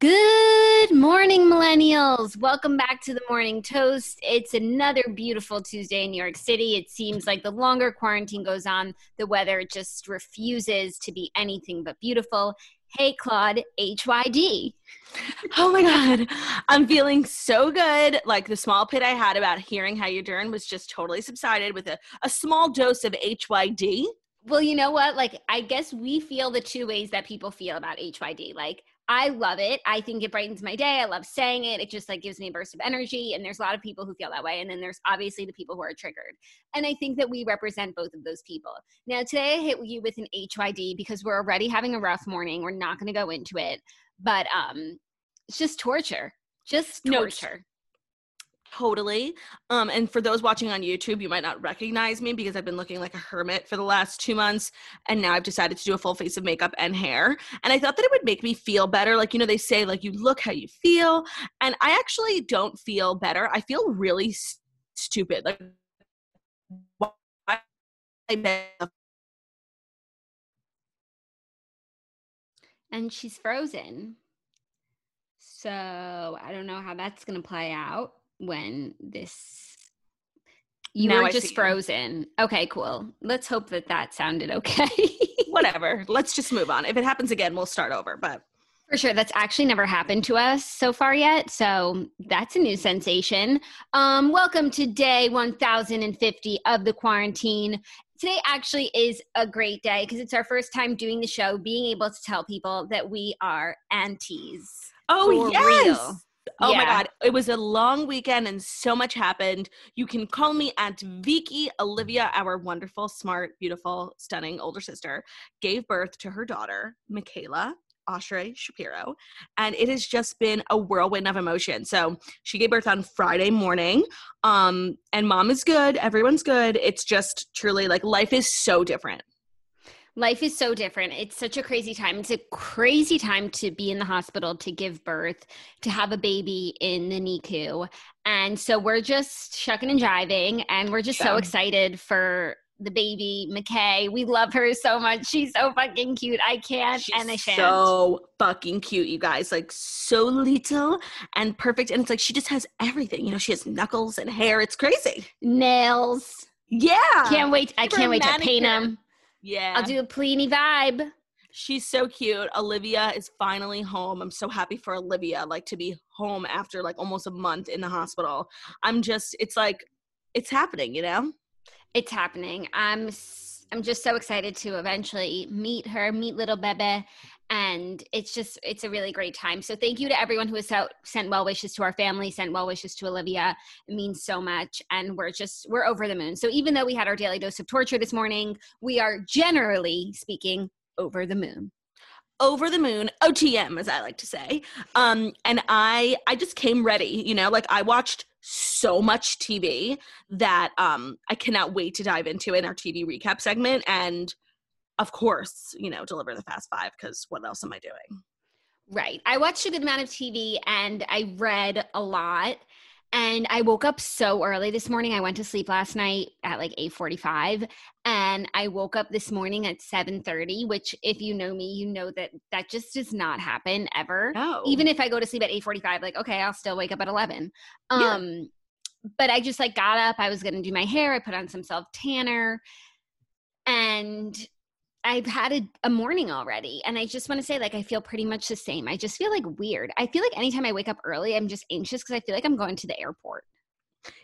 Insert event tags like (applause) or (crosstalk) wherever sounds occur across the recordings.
Good morning, millennials. Welcome back to the Morning Toast. It's another beautiful Tuesday in New York City. It seems like the longer quarantine goes on, the weather just refuses to be anything but beautiful. Hey, Claude, HYD. Oh my God. I'm feeling so good. Like the small pit I had about hearing how you're doing was just totally subsided with a, a small dose of HYD. Well, you know what? Like, I guess we feel the two ways that people feel about HYD. Like, I love it. I think it brightens my day. I love saying it. It just like gives me a burst of energy. And there's a lot of people who feel that way. And then there's obviously the people who are triggered. And I think that we represent both of those people. Now, today I hit you with an HYD because we're already having a rough morning. We're not going to go into it, but um, it's just torture. Just torture. Totally. Um, and for those watching on YouTube, you might not recognize me because I've been looking like a hermit for the last two months. And now I've decided to do a full face of makeup and hair. And I thought that it would make me feel better. Like, you know, they say, like, you look how you feel. And I actually don't feel better. I feel really s- stupid. Like, and she's frozen. So I don't know how that's going to play out when this you now were just frozen. Okay, cool. Let's hope that that sounded okay. (laughs) Whatever. Let's just move on. If it happens again, we'll start over. But for sure, that's actually never happened to us so far yet. So that's a new sensation. Um, welcome to day 1050 of the quarantine. Today actually is a great day because it's our first time doing the show, being able to tell people that we are aunties. Oh, yes. Real. Oh yeah. my God. It was a long weekend and so much happened. You can call me Aunt Vicky. Olivia, our wonderful, smart, beautiful, stunning older sister, gave birth to her daughter, Michaela. Oshry Shapiro, and it has just been a whirlwind of emotion. So she gave birth on Friday morning, um, and mom is good. Everyone's good. It's just truly like life is so different life is so different. It's such a crazy time. It's a crazy time to be in the hospital, to give birth, to have a baby in the NICU. And so we're just shucking and jiving, and we're just yeah. so excited for the baby McKay. We love her so much. She's so fucking cute. I can't She's and I shan't. So fucking cute, you guys. Like so little and perfect. And it's like she just has everything. You know, she has knuckles and hair. It's crazy. Nails. Yeah. Can't wait. I can't wait to paint them. Yeah. I'll do a Pliny vibe. She's so cute. Olivia is finally home. I'm so happy for Olivia, like to be home after like almost a month in the hospital. I'm just, it's like, it's happening, you know? It's happening. I'm, I'm just so excited to eventually meet her, meet little Bebe, and it's just it's a really great time. So thank you to everyone who has sent well wishes to our family sent well wishes to olivia. It means so much and we're just we're over the moon. So even though we had our daily dose of torture this morning we are generally speaking over the moon. Over the moon otm as i like to say. Um and i i just came ready you know like i watched so much tv that um i cannot wait to dive into in our tv recap segment. And of course, you know, deliver the fast five because what else am I doing? Right. I watched a good amount of TV and I read a lot. And I woke up so early this morning. I went to sleep last night at like 8:45 and I woke up this morning at 7:30, which if you know me, you know that that just does not happen ever. No. Even if I go to sleep at 8:45 like okay, I'll still wake up at 11. Um yeah. but I just like got up, I was going to do my hair, I put on some self tanner and I've had a, a morning already, and I just want to say, like, I feel pretty much the same. I just feel like weird. I feel like anytime I wake up early, I'm just anxious because I feel like I'm going to the airport.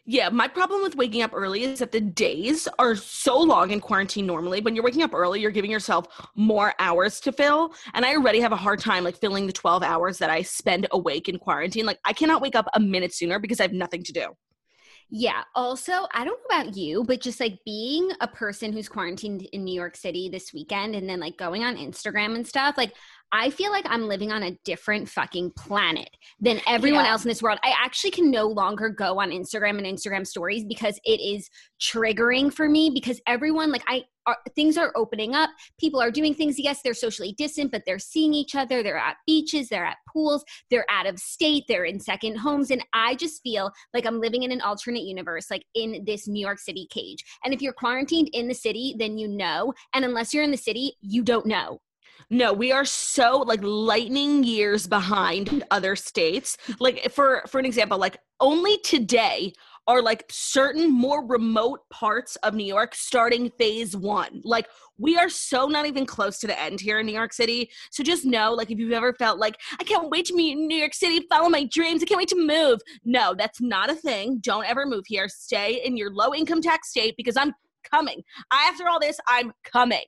Yeah, my problem with waking up early is that the days are so long in quarantine normally. When you're waking up early, you're giving yourself more hours to fill. And I already have a hard time like filling the 12 hours that I spend awake in quarantine. Like I cannot wake up a minute sooner because I have nothing to do. Yeah. Also, I don't know about you, but just like being a person who's quarantined in New York City this weekend and then like going on Instagram and stuff, like I feel like I'm living on a different fucking planet than everyone yeah. else in this world. I actually can no longer go on Instagram and Instagram stories because it is triggering for me because everyone like I are, things are opening up. People are doing things. Yes, they're socially distant, but they're seeing each other. They're at beaches, they're at pools, they're out of state, they're in second homes and I just feel like I'm living in an alternate universe like in this New York City cage. And if you're quarantined in the city, then you know, and unless you're in the city, you don't know. No, we are so like lightning years behind other states. Like for for an example, like only today are like certain more remote parts of New York starting phase 1. Like we are so not even close to the end here in New York City. So just know like if you've ever felt like I can't wait to meet in New York City, follow my dreams, I can't wait to move. No, that's not a thing. Don't ever move here. Stay in your low income tax state because I'm coming. After all this, I'm coming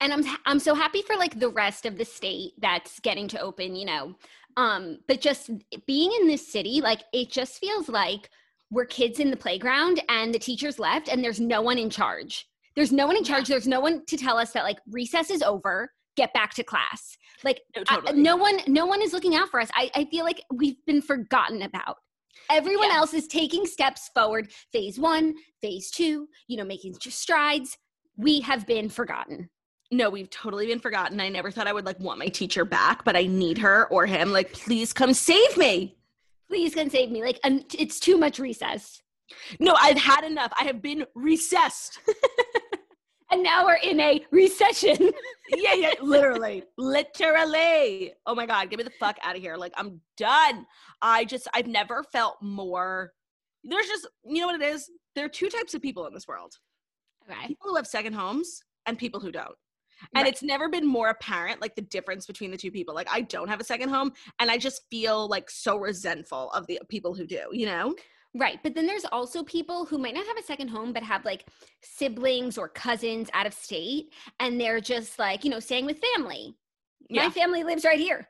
and i'm i'm so happy for like the rest of the state that's getting to open you know um but just being in this city like it just feels like we're kids in the playground and the teachers left and there's no one in charge. There's no one in charge. Yeah. there's no one to tell us that like recess is over get back to class. Like no, totally. I, no one no one is looking out for us. I, I feel like we've been forgotten about. Everyone yeah. else is taking steps forward. Phase one phase two you know making strides. We have been forgotten no, we've totally been forgotten. I never thought I would like want my teacher back, but I need her or him. Like, please come save me. Please come save me. Like, it's too much recess. No, I've had enough. I have been recessed. (laughs) and now we're in a recession. (laughs) yeah, yeah, literally. literally. Oh my God, get me the fuck out of here. Like, I'm done. I just, I've never felt more. There's just, you know what it is? There are two types of people in this world. Okay. People who have second homes and people who don't. And right. it's never been more apparent, like the difference between the two people. Like, I don't have a second home, and I just feel like so resentful of the people who do, you know? Right. But then there's also people who might not have a second home, but have like siblings or cousins out of state. And they're just like, you know, staying with family. Yeah. My family lives right here.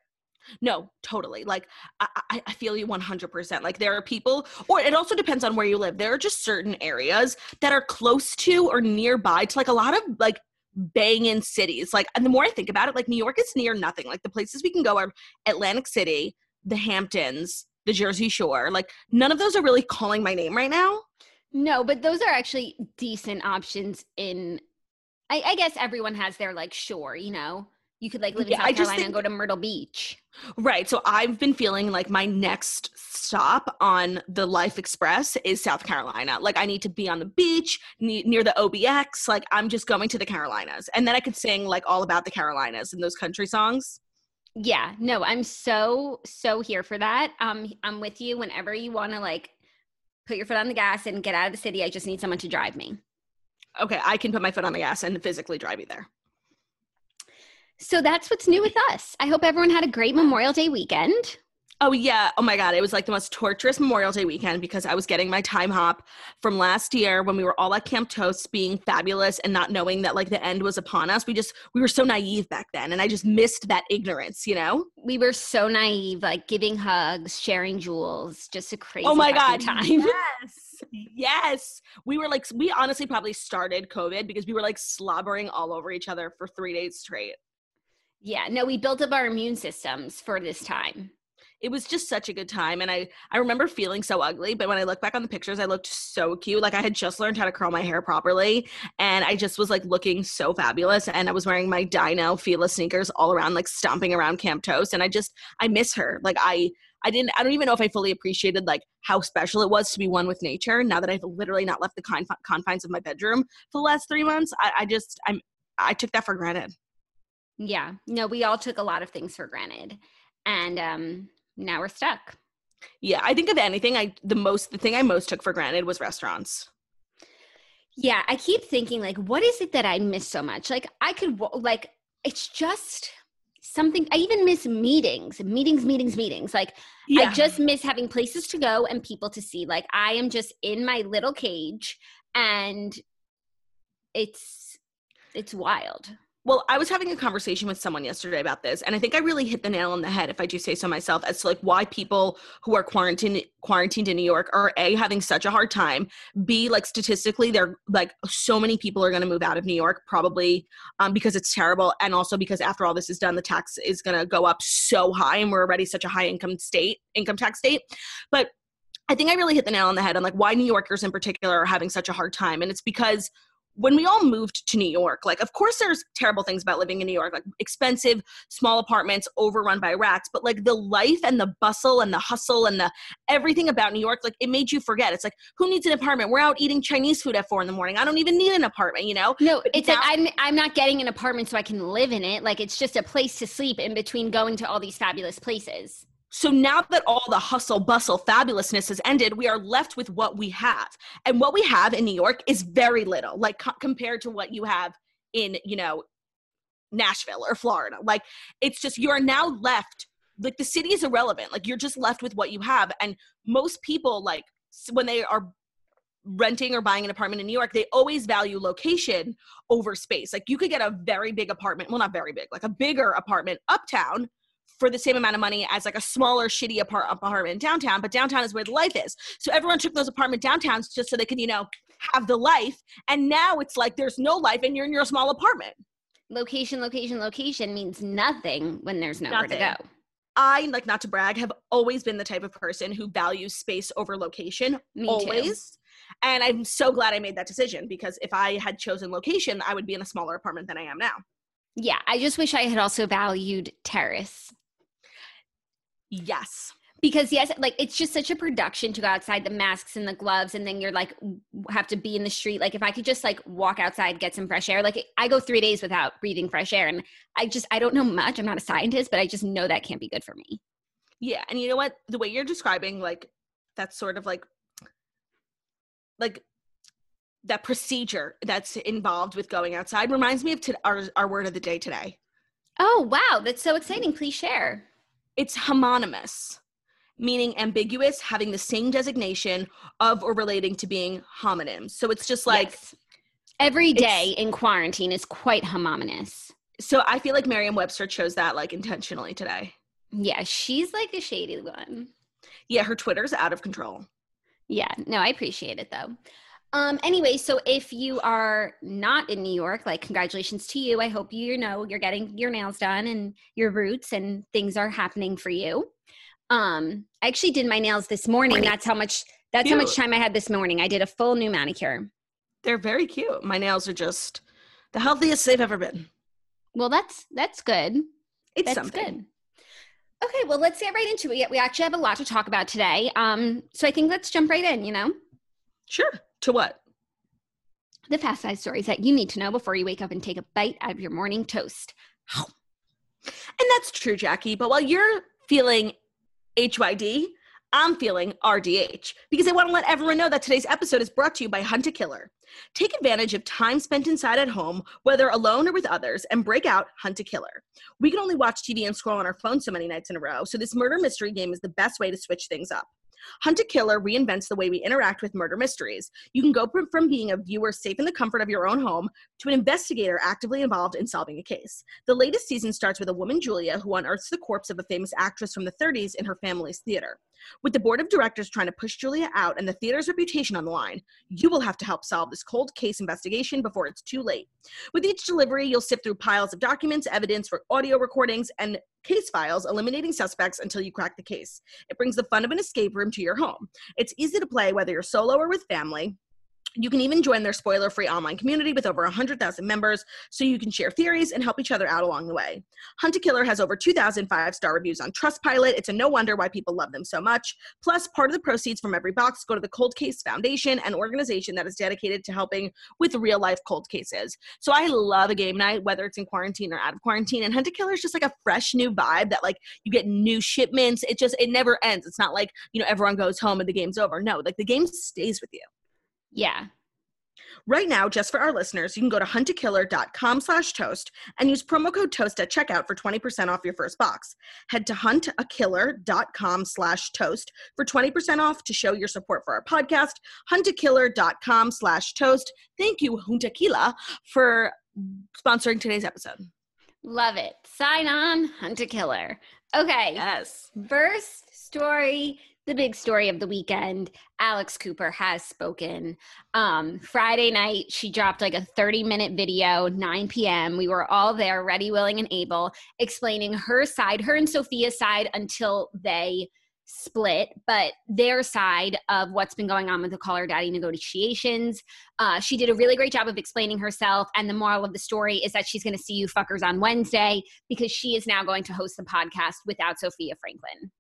No, totally. Like I, I feel you 100%. Like there are people, or it also depends on where you live. There are just certain areas that are close to or nearby to like a lot of like banging cities. Like, and the more I think about it, like New York is near nothing. Like the places we can go are Atlantic City, the Hamptons, the Jersey Shore. Like none of those are really calling my name right now. No, but those are actually decent options in I, I guess everyone has their like shore, you know. You could like live in yeah, South Carolina think, and go to Myrtle Beach. Right. So I've been feeling like my next stop on the Life Express is South Carolina. Like I need to be on the beach near the OBX. Like I'm just going to the Carolinas. And then I could sing like all about the Carolinas and those country songs. Yeah. No, I'm so so here for that. Um I'm with you whenever you want to like put your foot on the gas and get out of the city. I just need someone to drive me. Okay, I can put my foot on the gas and physically drive you there. So that's what's new with us. I hope everyone had a great Memorial Day weekend. Oh yeah. Oh my god, it was like the most torturous Memorial Day weekend because I was getting my time hop from last year when we were all at Camp Toast being fabulous and not knowing that like the end was upon us. We just we were so naive back then and I just missed that ignorance, you know? We were so naive, like giving hugs, sharing jewels, just a crazy Oh my god, time. (laughs) Yes. (laughs) yes. We were like we honestly probably started COVID because we were like slobbering all over each other for 3 days straight. Yeah, no, we built up our immune systems for this time. It was just such a good time and I I remember feeling so ugly, but when I look back on the pictures I looked so cute. Like I had just learned how to curl my hair properly and I just was like looking so fabulous and I was wearing my Dino Fila sneakers all around like stomping around Camp Toast and I just I miss her. Like I I didn't I don't even know if I fully appreciated like how special it was to be one with nature now that I've literally not left the conf- confines of my bedroom for the last 3 months. I, I just I'm I took that for granted. Yeah. No, we all took a lot of things for granted. And um now we're stuck. Yeah, I think of anything I the most the thing I most took for granted was restaurants. Yeah, I keep thinking like, what is it that I miss so much? Like, I could like, it's just something. I even miss meetings, meetings, meetings, meetings. Like, yeah. I just miss having places to go and people to see. Like, I am just in my little cage, and it's it's wild. Well, I was having a conversation with someone yesterday about this, and I think I really hit the nail on the head, if I do say so myself, as to like why people who are quarantined quarantined in New York are a having such a hard time. B like statistically, they're like so many people are going to move out of New York probably um, because it's terrible, and also because after all this is done, the tax is going to go up so high, and we're already such a high income state, income tax state. But I think I really hit the nail on the head on like why New Yorkers in particular are having such a hard time, and it's because when we all moved to New York, like, of course, there's terrible things about living in New York, like expensive, small apartments overrun by rats, but like the life and the bustle and the hustle and the everything about New York, like, it made you forget. It's like, who needs an apartment? We're out eating Chinese food at four in the morning. I don't even need an apartment, you know? No, but it's now- like, I'm, I'm not getting an apartment so I can live in it. Like, it's just a place to sleep in between going to all these fabulous places. So now that all the hustle, bustle, fabulousness has ended, we are left with what we have. And what we have in New York is very little, like co- compared to what you have in, you know, Nashville or Florida. Like it's just, you are now left, like the city is irrelevant. Like you're just left with what you have. And most people, like when they are renting or buying an apartment in New York, they always value location over space. Like you could get a very big apartment, well, not very big, like a bigger apartment uptown for the same amount of money as like a smaller shitty apart- apartment in downtown but downtown is where the life is. So everyone took those apartment downtowns just so they could you know have the life and now it's like there's no life and you're in your small apartment. Location location location means nothing when there's nowhere nothing. to go. I like not to brag have always been the type of person who values space over location. Me always. Too. and I'm so glad I made that decision because if I had chosen location I would be in a smaller apartment than I am now yeah, I just wish I had also valued terrace. Yes. Because yes, like it's just such a production to go outside the masks and the gloves, and then you're like have to be in the street. Like if I could just like walk outside, get some fresh air. Like I go three days without breathing fresh air, and I just I don't know much. I'm not a scientist, but I just know that can't be good for me. Yeah, and you know what? The way you're describing, like that's sort of like like that procedure that's involved with going outside reminds me of to- our, our word of the day today. Oh, wow. That's so exciting. Please share. It's homonymous, meaning ambiguous, having the same designation of or relating to being homonyms. So it's just like yes. every day in quarantine is quite homonymous. So I feel like Merriam Webster chose that like intentionally today. Yeah, she's like a shady one. Yeah, her Twitter's out of control. Yeah, no, I appreciate it though. Um, anyway, so if you are not in New York, like congratulations to you. I hope you know you're getting your nails done and your roots and things are happening for you. Um, I actually did my nails this morning. That's how much that's cute. how much time I had this morning. I did a full new manicure. They're very cute. My nails are just the healthiest they've ever been. Well, that's that's good. It's that's something. good. Okay, well, let's get right into it. We actually have a lot to talk about today. Um, so I think let's jump right in, you know? Sure. To what? The fast five stories that you need to know before you wake up and take a bite out of your morning toast. (sighs) And that's true, Jackie. But while you're feeling HYD, I'm feeling RDH because I want to let everyone know that today's episode is brought to you by Hunt a Killer. Take advantage of time spent inside at home, whether alone or with others, and break out Hunt a Killer. We can only watch TV and scroll on our phone so many nights in a row, so this murder mystery game is the best way to switch things up. Hunt a Killer reinvents the way we interact with murder mysteries. You can go from being a viewer safe in the comfort of your own home to an investigator actively involved in solving a case. The latest season starts with a woman, Julia, who unearths the corpse of a famous actress from the 30s in her family's theater. With the board of directors trying to push Julia out and the theater's reputation on the line, you will have to help solve this cold case investigation before it's too late. With each delivery, you'll sift through piles of documents, evidence, for audio recordings, and case files, eliminating suspects until you crack the case. It brings the fun of an escape room to your home. It's easy to play whether you're solo or with family. You can even join their spoiler free online community with over 100,000 members so you can share theories and help each other out along the way. Hunt a Killer has over 2,000 five star reviews on Trustpilot. It's a no wonder why people love them so much. Plus, part of the proceeds from every box go to the Cold Case Foundation, an organization that is dedicated to helping with real life cold cases. So I love a game night, whether it's in quarantine or out of quarantine. And Hunt a Killer is just like a fresh new vibe that like you get new shipments. It just, it never ends. It's not like, you know, everyone goes home and the game's over. No, like the game stays with you. Yeah. Right now, just for our listeners, you can go to huntakiller.com slash toast and use promo code toast at checkout for 20% off your first box. Head to huntakiller.com slash toast for 20% off to show your support for our podcast. Huntakiller.com slash toast. Thank you, Huntakilla, for sponsoring today's episode. Love it. Sign on, Huntakiller. Okay. Yes. First story, the big story of the weekend. Alex Cooper has spoken. Um, Friday night, she dropped like a 30 minute video, 9 p.m. We were all there, ready, willing, and able, explaining her side, her and Sofia's side until they split, but their side of what's been going on with the Call Her Daddy negotiations. Uh, she did a really great job of explaining herself. And the moral of the story is that she's going to see you fuckers on Wednesday because she is now going to host the podcast without Sofia Franklin.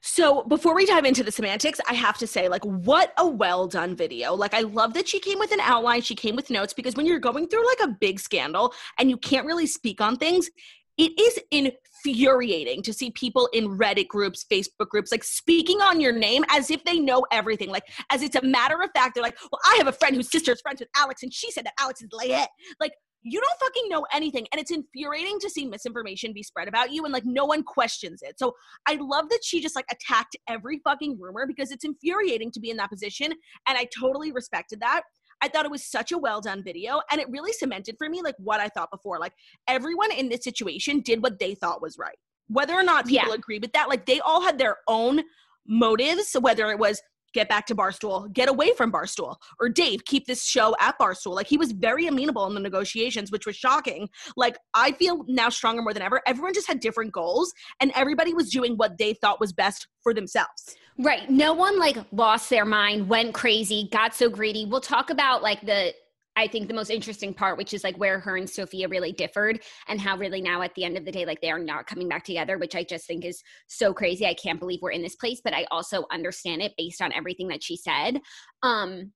So before we dive into the semantics, I have to say, like, what a well done video. Like, I love that she came with an outline, she came with notes, because when you're going through like a big scandal and you can't really speak on things, it is infuriating to see people in Reddit groups, Facebook groups, like speaking on your name as if they know everything. Like, as it's a matter of fact, they're like, well, I have a friend whose sister is friends with Alex, and she said that Alex is Layette. Like, you don't fucking know anything. And it's infuriating to see misinformation be spread about you and like no one questions it. So I love that she just like attacked every fucking rumor because it's infuriating to be in that position. And I totally respected that. I thought it was such a well done video and it really cemented for me like what I thought before. Like everyone in this situation did what they thought was right. Whether or not people Yeah. agree with that, like they all had their own motives, whether it was get back to Barstool, get away from Barstool, or Dave, keep this show at Barstool. Like he was very amenable in the negotiations, which was shocking. Like I feel now stronger more than ever. Everyone just had different goals and everybody was doing what they thought was best for themselves. Right. No one like lost their mind, went crazy, got so greedy. We'll talk about like the I think the most interesting part, which is like where her and Sofia really differed and how really now at the end of the day, like they are not coming back together, which I just think is so crazy. I can't believe we're in this place, but I also understand it based on everything that she said. Um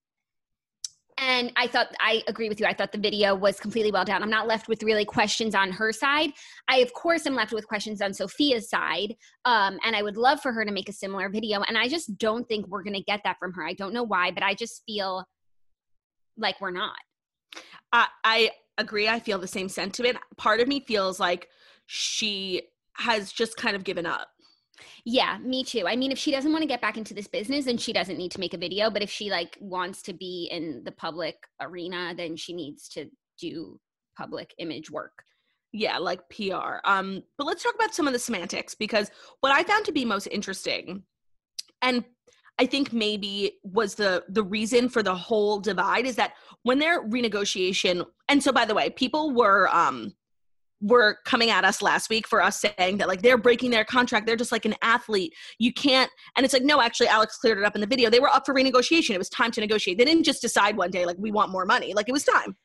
and I thought I agree with you. I thought the video was completely well done. I'm not left with really questions on her side. I of course am left with questions on Sofia's side. Um, and I would love for her to make a similar video. And I just don't think we're gonna get that from her. I don't know why, but I just feel like we're not. I, I agree. I feel the same sentiment. Part of me feels like she has just kind of given up. Yeah, me too. I mean, if she doesn't want to get back into this business, then she doesn't need to make a video. But if she like wants to be in the public arena, then she needs to do public image work. Yeah, like PR. Um, but let's talk about some of the semantics because what I found to be most interesting, and I think maybe was the the reason for the whole divide is that when their renegotiation, and so by the way, people were um were coming at us last week for us saying that like they're breaking their contract they're just like an athlete you can't and it's like no actually alex cleared it up in the video they were up for renegotiation it was time to negotiate they didn't just decide one day like we want more money like it was time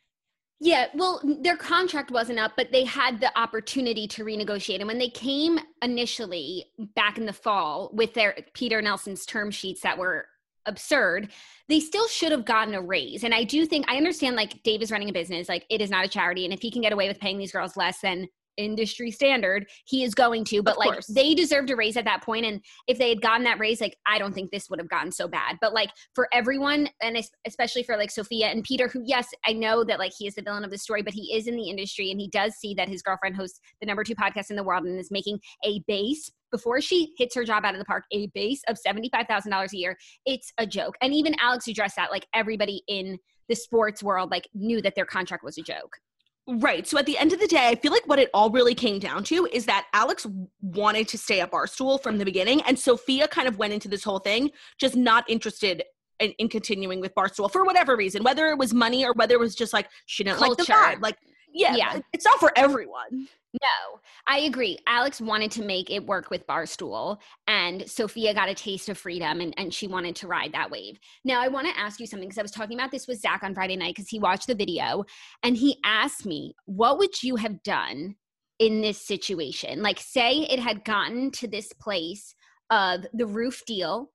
Yeah, well, their contract wasn't up, but they had the opportunity to renegotiate. And when they came initially back in the fall with their Peter Nelson's term sheets that were absurd, they still should have gotten a raise. And I do think I understand like Dave is running a business, like it is not a charity. And if he can get away with paying these girls less than industry standard, he is going to. But like course. they deserved a raise at that. And if they had gotten that raise, like I don't think this would have gotten so bad. But like for everyone, and especially for like Sofia and Peter, who yes, I know that like he is the villain of the story, but he is in the industry and he does see that his girlfriend hosts the number two podcast in the world and is making a base before she hits her job out of the park, a base of $75,000 a year. It's a joke. And even Alex addressed that, like everybody in the sports world, like knew that their contract was a joke. Right. So at the end of the day, I feel like what it all really came down to is that Alex wanted to stay at Barstool from the beginning, and Sofia kind of went into this whole thing just not interested in, in continuing with Barstool for whatever reason, whether it was money or whether it was just like she didn't like the vibe. Like, yeah, Yeah. it's not for everyone. No, I agree. Alex wanted to make it work with Barstool, and Sofia got a taste of freedom and, and she wanted to ride that wave. Now, I want to ask you something because I was talking about this with Zach on Friday night because he watched the video and he asked me, What would you have done in this situation? Like, say it had gotten to this place of the roof deal,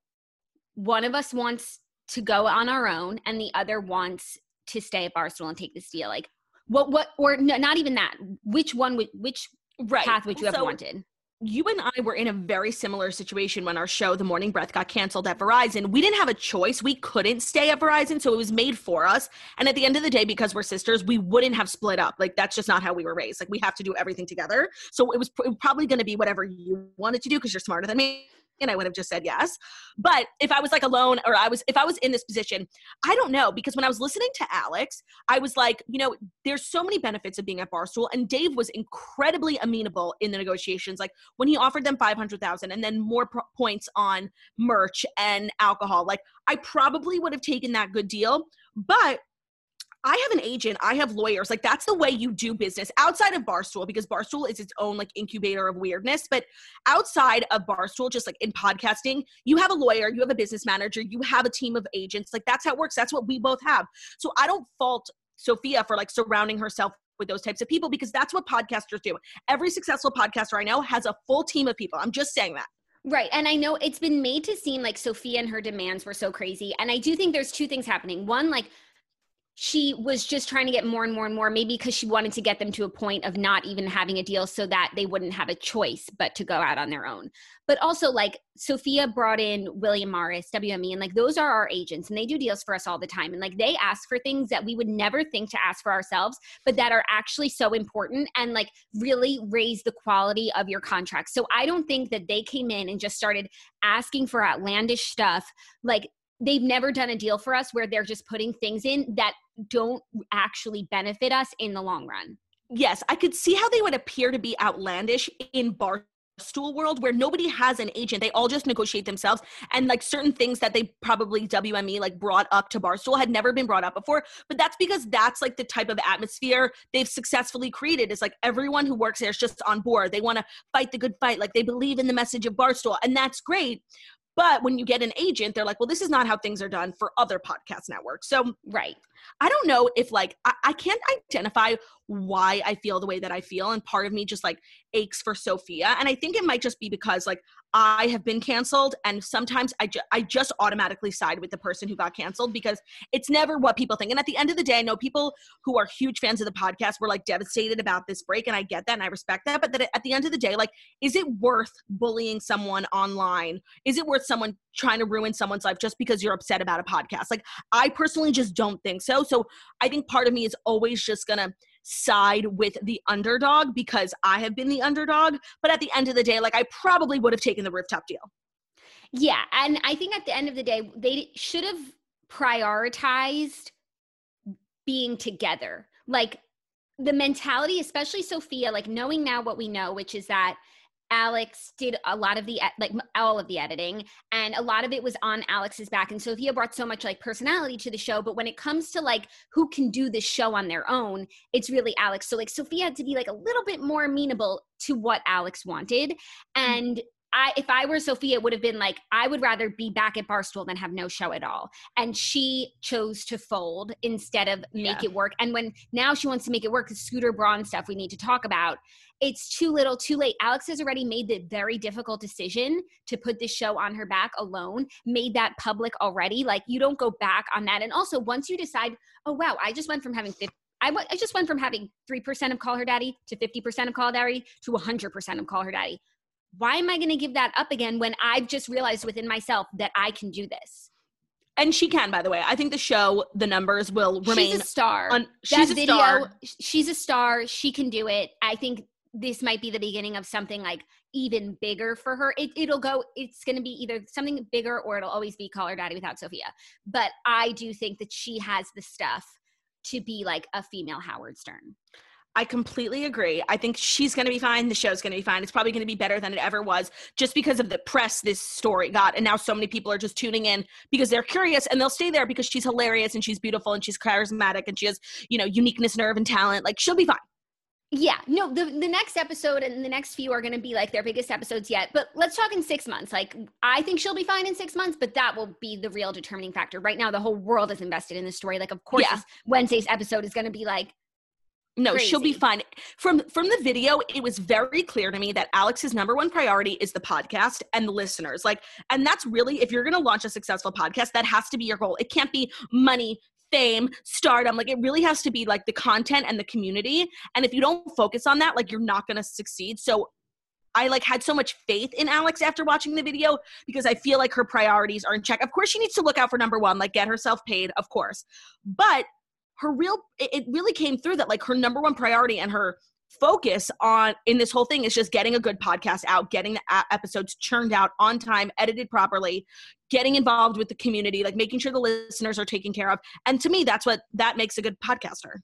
one of us wants to go on our own, and the other wants to stay at Barstool and take this deal. Like, what, what, or no, not even that. Which one would, which Right. path would you have wanted? You and I were in a very similar situation when our show, The Morning Breath, got canceled at Verizon. We didn't have a choice. We couldn't stay at Verizon, so it was made for us. And at the end of the day, because we're sisters, we wouldn't have split up. Like, that's just not how we were raised. Like, we have to do everything together. So it was pr- probably going to be whatever you wanted to do because you're smarter than me and I would have just said yes. But if I was like alone or I was if I was in this position, I don't know because when I was listening to Alex, I was like, you know, there's so many benefits of being at Barstool and Dave was incredibly amenable in the negotiations like when he offered them 500,000 and then more points on merch and alcohol. Like I probably would have taken that good deal, but I have an agent, I have lawyers. Like that's the way you do business outside of Barstool because Barstool is its own like incubator of weirdness. But outside of Barstool, just like in podcasting, you have a lawyer, you have a business manager, you have a team of agents. Like that's how it works. That's what we both have. So I don't fault Sofia for like surrounding herself with those types of people because that's what podcasters do. Every successful podcaster I know has a full team of people. I'm just saying that. Right. And I know it's been made to seem like Sofia and her demands were so crazy. And I do think there's two things happening. One, like she was just trying to get more and more and more, maybe because she wanted to get them to a point of not even having a deal so that they wouldn't have a choice but to go out on their own. But also, like, Sofia brought in William Morris, WME, and like, those are our agents and they do deals for us all the time. And like, they ask for things that we would never think to ask for ourselves, but that are actually so important and like really raise the quality of your contract. So I don't think that they came in and just started asking for outlandish stuff. Like, they've never done a deal for us where they're just putting things in that don't actually benefit us in the long run. Yes, I could see how they would appear to be outlandish in Barstool world where nobody has an agent. They all just negotiate themselves. And like certain things that they probably WME like brought up to Barstool had never been brought up before. But that's because that's like the type of atmosphere they've successfully created. it's like everyone who works there is just on board. They want to fight the good fight. Like they believe in the message of Barstool. And that's great. But when you get an agent, they're like, well, this is not how things are done for other podcast networks. So, right. I don't know if like I, I, can't identify why I feel the way that I feel. And part of me just like aches for Sofia. And I think it might just be because like I have been canceled and sometimes I, ju- I just automatically side with the person who got canceled because it's never what people think. And at the end of the day, I know people who are huge fans of the podcast were like devastated about this break and I get that and I respect that. But that at the end of the day, like, is it worth bullying someone online? Is it worth someone trying to ruin someone's life just because you're upset about a podcast? Like, I personally just don't think so. So I think part of me is always just gonna side with the underdog because I have been the underdog. But at the end of the day, like I probably would have taken the rooftop deal. Yeah. And I think at the end of the day, they should have prioritized being together. Like the mentality, especially Sofia, like knowing now what we know, which is that Alex did a lot of the like all of the editing and a lot of it was on Alex's back and Sofia brought so much like personality to the show but when it comes to like who can do this show on their own it's really Alex so like Sofia had to be like a little bit more amenable to what Alex wanted mm-hmm. and I if I were Sofia, it would have been like I would rather be back at Barstool than have no show at all. And she chose to fold instead of make yeah. it work. And when now she wants to make it work, the Scooter Braun stuff we need to talk about. It's too little, too late. Alex has already made the very difficult decision to put this show on her back alone, made that public already. Like you don't go back on that. And also, once you decide, oh wow, I just went from having 50 I, w- I just went from having 3% of Call Her Daddy to 50% of Call Her Daddy to 100% of Call Her Daddy why am I going to give that up again when I've just realized within myself that I can do this? And she can, by the way. I think the show, the numbers will remain. She's a star. On, she's that a video, star. She's a star. She can do it. I think this might be the beginning of something like even bigger for her. It, it'll go, it's going to be either something bigger or it'll always be Call Her Daddy without Sofia. But I do think that she has the stuff to be like a female Howard Stern. I completely agree. I think she's going to be fine. The show's going to be fine. It's probably going to be better than it ever was just because of the press this story got. And now so many people are just tuning in because they're curious and they'll stay there because she's hilarious and she's beautiful and she's charismatic and she has, you know, uniqueness, nerve, and talent. Like she'll be fine. Yeah, no, the, the next episode and the next few are going to be like their biggest episodes yet. But let's talk in six months. Like, I think she'll be fine in six months, but that will be the real determining factor. Right now, the whole world is invested in the story. Like, of course, yeah. Wednesday's episode is going to be like no, Crazy. she'll be fine. From from the video, it was very clear to me that Alex's number one priority is the podcast and the listeners. Like, and that's really if you're going to launch a successful podcast, that has to be your goal. It can't be money, fame, stardom. Like, it really has to be like the content and the community. And if you don't focus on that, like, you're not going to succeed. So I like had so much faith in Alex after watching the video because I feel like her priorities are in check. Of course, she needs to look out for number one, like get herself paid, of course. But her real, it really came through that like her number one priority and her focus on in this whole thing is just getting a good podcast out, getting the a- episodes churned out on time, edited properly, getting involved with the community, like making sure the listeners are taken care of. And to me, that's what that makes a good podcaster.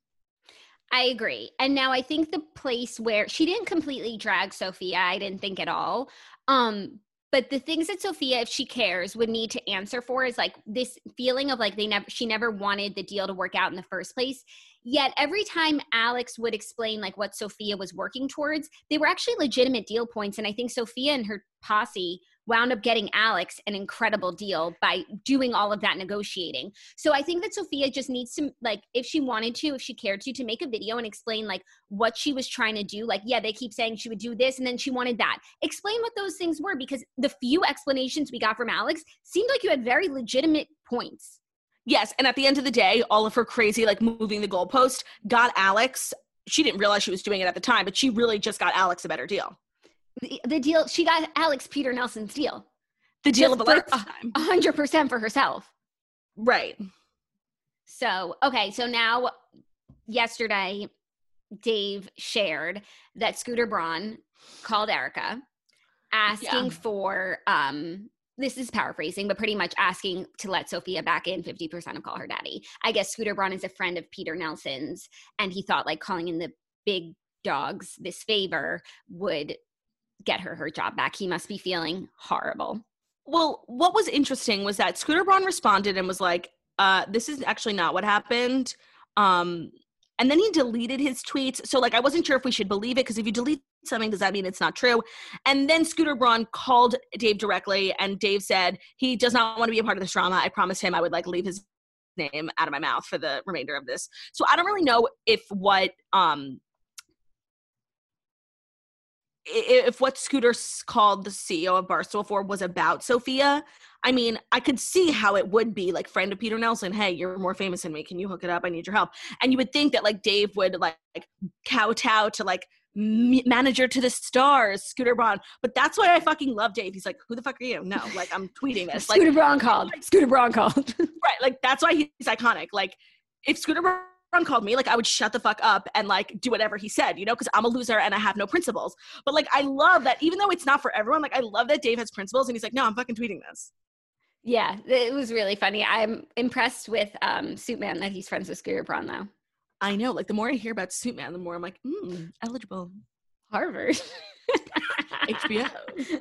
I agree. And now I think the place where she didn't completely drag Sofia, I didn't think at all. Um, but the things that Sofia, if she cares, would need to answer for is like this feeling of like they never she never wanted the deal to work out in the first place. Yet every time Alex would explain like what Sofia was working towards, they were actually legitimate deal points. And I think Sofia and her posse wound up getting Alex an incredible deal by doing all of that negotiating. So I think that Sofia just needs to like if she wanted to, if she cared to to make a video and explain like what she was trying to do. Like yeah, they keep saying she would do this and then she wanted that. Explain what those things were because the few explanations we got from Alex seemed like you had very legitimate points. Yes, and at the end of the day, all of her crazy like moving the goalpost got Alex. She didn't realize she was doing it at the time, but she really just got Alex a better deal the, the deal she got Alex Peter Nelson's deal. The deal of a lifetime. hundred percent for herself. Right. So okay, so now yesterday Dave shared that Scooter Braun called Erika asking yeah. for um this is paraphrasing, but pretty much asking to let Sofia back in 50% of Call Her Daddy. I guess Scooter Braun is a friend of Peter Nelson's, and he thought like calling in the big dogs this favor would get her her job back. He must be feeling horrible. Well, what was interesting was that Scooter Braun responded and was like, uh, this is actually not what happened. Um, and then he deleted his tweets. So, like, I wasn't sure if we should believe it because if you delete something, does that mean it's not true? And then Scooter Braun called Dave directly, and Dave said he does not want to be a part of this drama. I promised him I would like leave his name out of my mouth for the remainder of this. So I don't really know if what um if what Scooter called the CEO of Barstool for was about Sofia, I mean, I could see how it would be like friend of Peter Nelson. Hey, you're more famous than me. Can you hook it up? I need your help. And you would think that like Dave would like kowtow to like manager to the stars, Scooter Braun. But that's why I fucking love Dave. He's like, who the fuck are you? No, like I'm tweeting this. Like, Scooter Braun called. Scooter Braun called. (laughs) right. Like that's why he's iconic. Like if Scooter Braun called me, like I would shut the fuck up and like do whatever he said, you know, because I'm a loser and I have no principles. But like I love that even though it's not for everyone, like I love that Dave has principles and he's like, no, I'm fucking tweeting this. Yeah, it was really funny. I'm impressed with um Suitman that he's friends with Scooter Braun though. I know. Like the more I hear about Suitman, the more I'm like, mm, eligible. Harvard. (laughs) HBO. (laughs)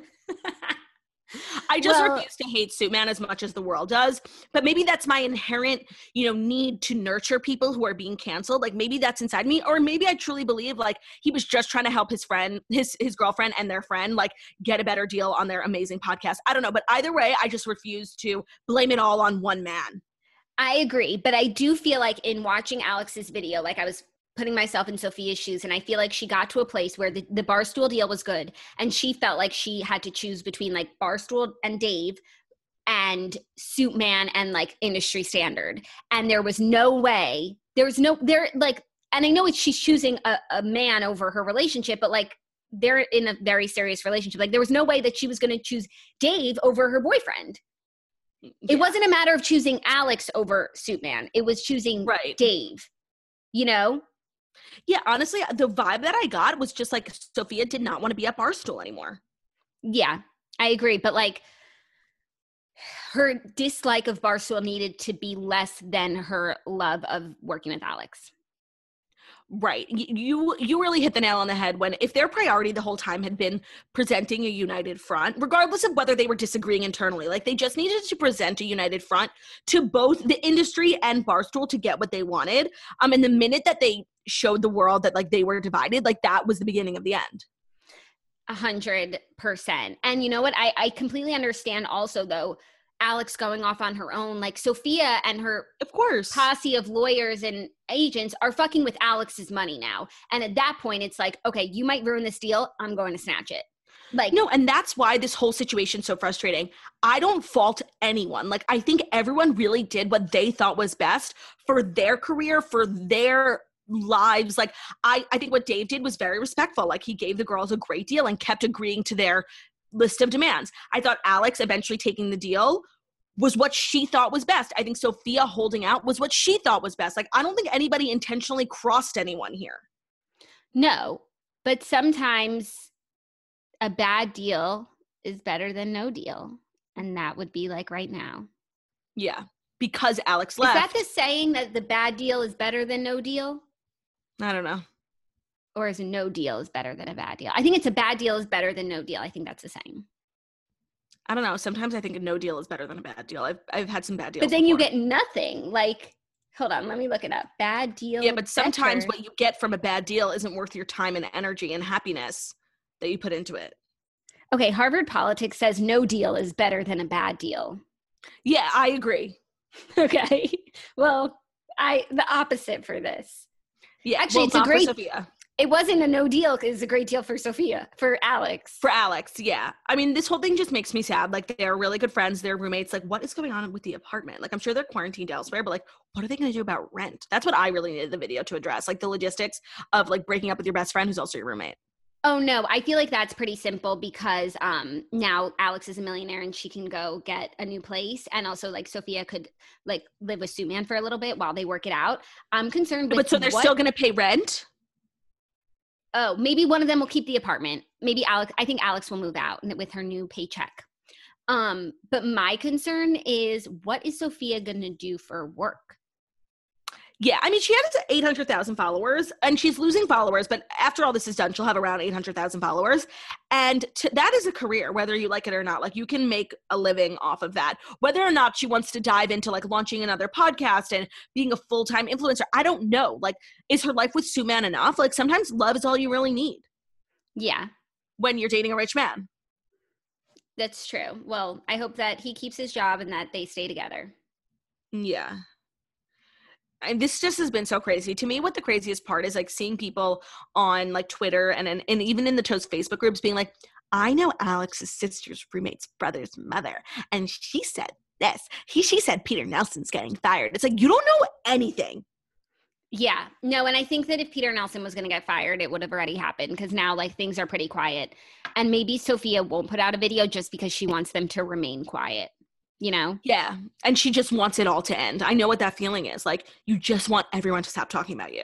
I just well, refuse to hate Suitman as much as the world does. But maybe that's my inherent, you know, need to nurture people who are being canceled. Like maybe that's inside me, or maybe I truly believe like he was just trying to help his friend, his his girlfriend, and their friend like get a better deal on their amazing podcast. I don't know, but either way, I just refuse to blame it all on one man. I agree, but I do feel like in watching Alex's video, like I was putting myself in Sofia's shoes and I feel like she got to a place where the, the barstool deal was good and she felt like she had to choose between like barstool and Dave and suit man and like industry standard. And there was no way there was no there like and I know it's she's choosing a, a man over her relationship but like they're in a very serious relationship. Like there was no way that she was going to choose Dave over her boyfriend. Mm, yeah. it wasn't a matter of choosing Alex over suit man. It was choosing right. Dave you know yeah, honestly, the vibe that I got was just like Sofia did not want to be at Barstool anymore. Yeah, I agree. But like her dislike of Barstool needed to be less than her love of working with Alex. Right. You you really hit the nail on the head when if their priority the whole time had been presenting a united front, regardless of whether they were disagreeing internally, like they just needed to present a united front to both the industry and Barstool to get what they wanted. Um and the minute that they showed the world that like they were divided, like that was the beginning of the end. A hundred percent. And you know what? I, I completely understand also though, Alex going off on her own. Like Sofia and her of course posse of lawyers and agents are fucking with Alex's money now. And at that point it's like, okay, you might ruin this deal. I'm going to snatch it. Like No, and that's why this whole situation's so frustrating. I don't fault anyone. Like I think everyone really did what they thought was best for their career, for their lives. Like I, I think what Dave did was very respectful. Like he gave the girls a great deal and kept agreeing to their list of demands. I thought Alex eventually taking the deal was what she thought was best. I think sofia holding out was what she thought was best. Like I don't think anybody intentionally crossed anyone here. No, but sometimes a bad deal is better than no deal. And that would be like right now. Yeah. Because Alex left. Is that the saying that the bad deal is better than no deal? I don't know. Or is a no deal is better than a bad deal? I think it's a bad deal is better than no deal. I think that's the saying. I don't know. Sometimes I think a no deal is better than a bad deal. I've I've had some bad deals. But then before. you get nothing. Like, hold on, let me look it up. Bad deal. Yeah, but sometimes better. what you get from a bad deal isn't worth your time and energy and happiness that you put into it. Okay, Harvard Politics says no deal is better than a bad deal. Yeah, I agree. (laughs) Okay. Well, I the opposite for this. Yeah, Actually, well, it's a great- Sofia. It wasn't a no deal. Because it's a great deal for Sofia, for Alex. For Alex, yeah. I mean, this whole thing just makes me sad. Like, they're really good friends, they're roommates. Like, what is going on with the apartment? Like, I'm sure they're quarantined elsewhere, but like, what are they going to do about rent? That's what I really needed the video to address. Like, the logistics of like breaking up with your best friend who's also your roommate. Oh no, I feel like that's pretty simple because um now Alex is a millionaire and she can go get a new place and also like Sofia could like live with Sue Man for a little bit while they work it out. I'm concerned but so they're what- still going to pay rent? Oh, maybe one of them will keep the apartment. Maybe Alex I think Alex will move out with her new paycheck. Um but my concern is what is Sofia going to do for work? Yeah, I mean, she had 800,000 followers and she's losing followers, but after all this is done, she'll have around 800,000 followers. And to, that is a career, whether you like it or not. Like, you can make a living off of that. Whether or not she wants to dive into like launching another podcast and being a full time influencer, I don't know. Like, is her life with Sue Man enough? Like, sometimes love is all you really need Yeah, when you're dating a rich man. that's true. Well, I hope that he keeps his job and that they stay together. Yeah. And this just has been so crazy. To me, what the craziest part is like seeing people on like Twitter and and, and even in the Toast Facebook groups being like, I know Alex's sister's roommate's brother's mother, and she said this. He she said Peter Nelson's getting fired. It's like you don't know anything. Yeah, no, and I think that if Peter Nelson was going to get fired, it would have already happened because now like things are pretty quiet, and maybe Sofia won't put out a video just because she wants them to remain quiet. You know? Yeah. And she just wants it all to end. I know what that feeling is. Like you just want everyone to stop talking about you.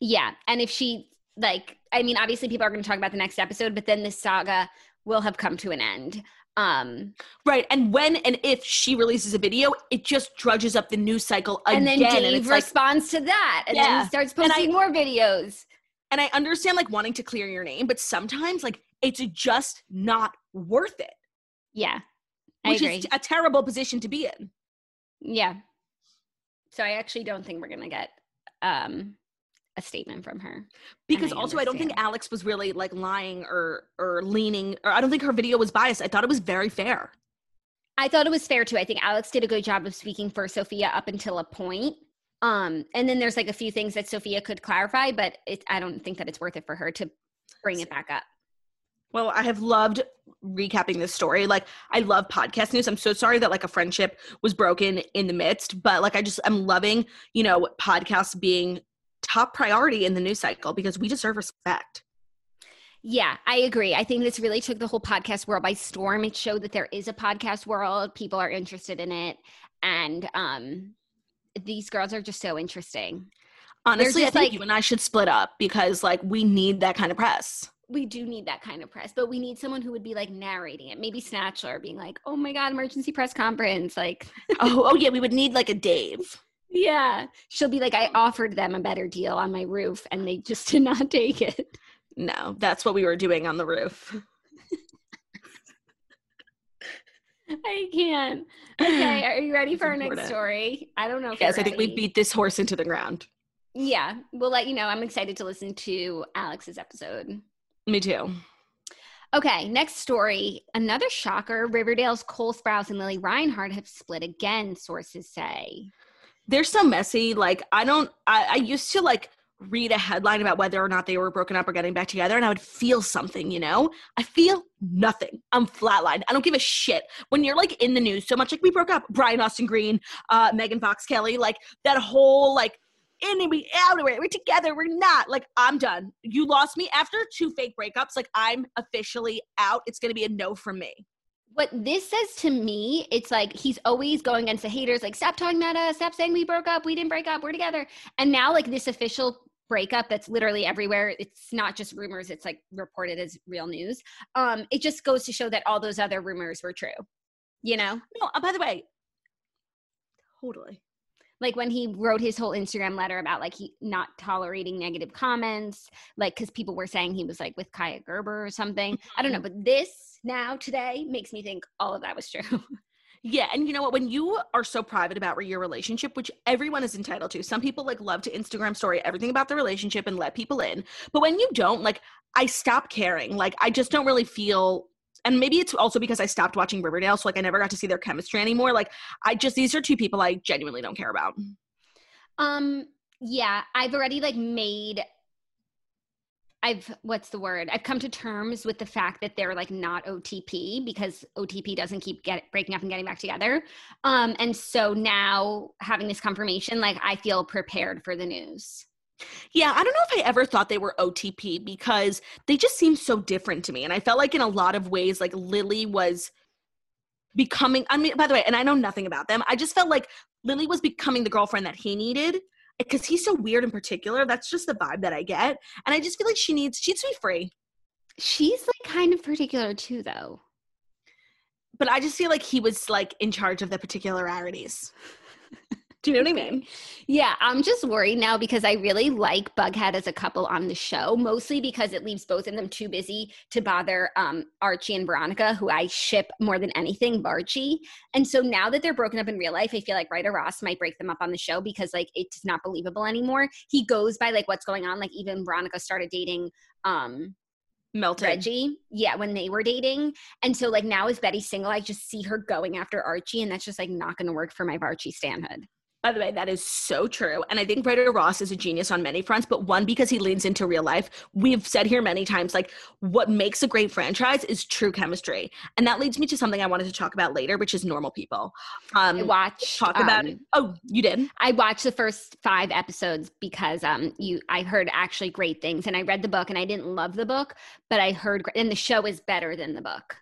Yeah, and if she like, I mean, obviously people are going to talk about the next episode, but then this saga will have come to an end. Um, Right. And when and if she releases a video, it just drudges up the news cycle again. and then Dave like, responds to that, and then he starts And I- posting more videos. and I understand like wanting to clear your name, but sometimes like it's just not worth it, Yeah, which is a terrible position to be in. yeah. So I actually don't think we're going to get um a statement from her. Because I also I don't think. Alex was really like lying or or leaning or I don't think her video was biased. I thought it was very fair. I thought it was fair too. I think Alex did a good job of speaking for Sofia up until a point. Um, and then there's like a few things that Sofia could clarify, but it, I don't think that it's worth it for her to bring it back up. Well, I have loved recapping this story. Like, I love podcast news. I'm so sorry that like a friendship was broken in the midst, but like, I just I'm loving, you know, podcasts being top priority in the news cycle because we deserve respect. Yeah, I agree. I think this really took the whole podcast world by storm. It showed that there is a podcast world, people are interested in it, and um, these girls are just so interesting. Honestly, I think like- you and I should split up because like we need that kind of press. We do need that kind of press, but we need someone who would be like narrating it. Maybe Snatchler being like, "Oh my god, emergency press conference!" Like, (laughs) oh, oh yeah, we would need like a Dave. yeah, she'll be like, "I mm. offered them a better deal on my roof, and they just did not (laughs) take it." No, that's what we were doing on the roof. (laughs) I can't. Okay, (sighs) are you ready for our next story? I don't know. If Yes, I think we beat this horse into the ground. Yeah, we'll let you know. I'm excited to listen to Alex's episode. Me too. Okay, next story. Another shocker. Riverdale's Cole Sprouse and Lili Reinhart have split again, sources say. they're so messy. Like I don't. I, I used to like read a headline about whether or not they were broken up or getting back together, and I would feel something. You know, I feel nothing. I'm flatlined. I don't give a shit. When you're like in the news so much, like we broke up. Brian Austin Green, uh, Megan Fox Kelly, like that whole like in and we out, we're, we're together, we're not. Like, I'm done. You lost me after two fake breakups. Like, I'm officially out. It's gonna be a no from me. What this says to me, it's like he's always going against the haters, like, stop talking about us, stop saying we broke up, we didn't break up, we're together. And now, like, this official breakup that's literally everywhere it's not just rumors it's like reported as real news um it just goes to show that all those other rumors were true you know no uh, by the way totally like when he wrote his whole instagram letter about like he not tolerating negative comments like because people were saying he was like with Kaia Gerber or something i don't know Mm-hmm. but this now today makes me think all of that was true (laughs) Yeah, and you know what? When you are so private about your relationship, which everyone is entitled to, some people like love to Instagram story everything about the relationship and let people in. But when you don't, like, I stop caring. Like, I just don't really feel. And maybe it's also because I stopped watching Riverdale, so like I never got to see their chemistry anymore. Like, I just these are two people I genuinely don't care about. um yeah i've already like made I've what's the word? I've come to terms with the fact that they're like not OTP because OTP doesn't keep get breaking up and getting back together. Um, and so now having this confirmation, like I feel prepared for the news. Yeah, I don't know if I ever thought they were OTP because they just seemed so different to me. And I felt like in a lot of ways, like Lili was becoming, I mean, by the way, and I know nothing about them, I just felt like Lili was becoming the girlfriend that he needed because he's so weird in particular. That's just the vibe that I get. And I just feel like she needs, she needs to be free. She's like kind of particular too, though. But I just feel like he was like in charge of the particularities. Do you know what I mean? Yeah, I'm just worried now because I really like Bughead as a couple on the show, mostly because it leaves both of them too busy to bother um, Archie and Veronica, who I ship more than anything, Varchie. And so now that they're broken up in real life, I feel like Ryder Ross might break them up on the show because like it's not believable anymore. He goes by like what's going on. Like even Veronica started dating um Melted. Reggie, yeah, when they were dating. And so like now as Betty single, I just see her going after Archie, and that's just like not gonna work for my Varchie stanhood. By the way, that is so true. And I think Ryder Ross is a genius on many fronts, but one, because he leans into real life. We've said here many times, like, what makes a great franchise is true chemistry. And that leads me to something I wanted to talk about later, which is normal people. Um, I watched talk about um, it. Oh, you did? I watched the first five episodes because um you I heard actually great things and I read the book and I didn't love the book but I heard and the show is better than the book.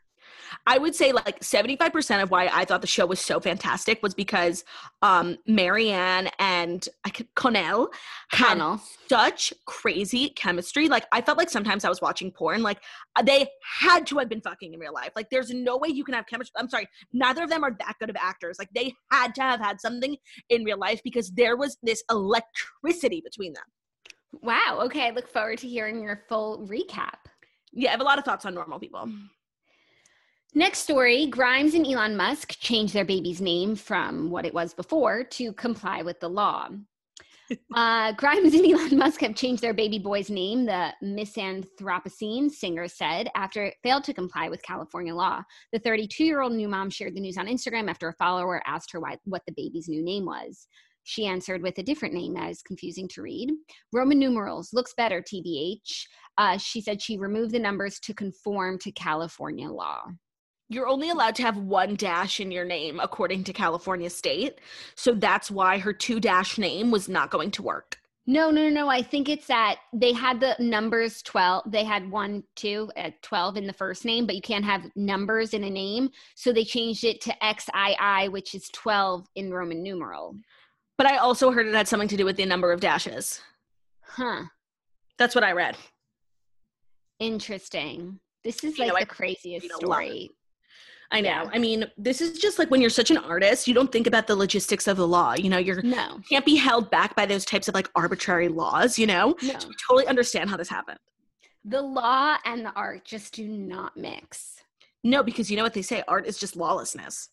I would say like 75% of why I thought the show was so fantastic was because um Marianne and I could, Connell had Connell. such crazy chemistry. Like I felt like sometimes I was watching porn. Like uh, they had to have been fucking in real life. Like there's no way you can have chemistry. I'm sorry, neither of them are that good of actors. Like they had to have had something in real life because there was this electricity between them. Wow. Okay. I look forward to hearing your full recap. Yeah, I have a lot of thoughts on normal people. Next story Grimes and Elon Musk changed their baby's name from what it was before to comply with the law. (laughs) uh, Grimes and Elon Musk have changed their baby boy's name, the Misanthropocene singer said, after it failed to comply with California law. The 32 year old new mom shared the news on Instagram after a follower asked her why, what the baby's new name was. She answered with a different name that is confusing to read. Roman numerals looks better, TBH. Uh, she said she removed the numbers to conform to California law. You're only allowed to have one dash in your name according to California state. So that's why her two dash name was not going to work. No, no, no. I think it's that they had the numbers 12. They had one, two, uh, 12 in the first name, but you can't have numbers in a name. So they changed it to XII, which is 12 in Roman numeral. But I also heard it had something to do with the number of dashes. Huh. That's what I read. Interesting. This is You like know, I the craziest read a lot. story. I know. Yeah. I mean, this is just like when you're such an artist, you don't think about the logistics of the law. You know, you're No, can't be held back by those types of like arbitrary laws, you know? no. So I totally understand how this happened. The law and the art just do not mix. No, because you know what they say, art is just lawlessness.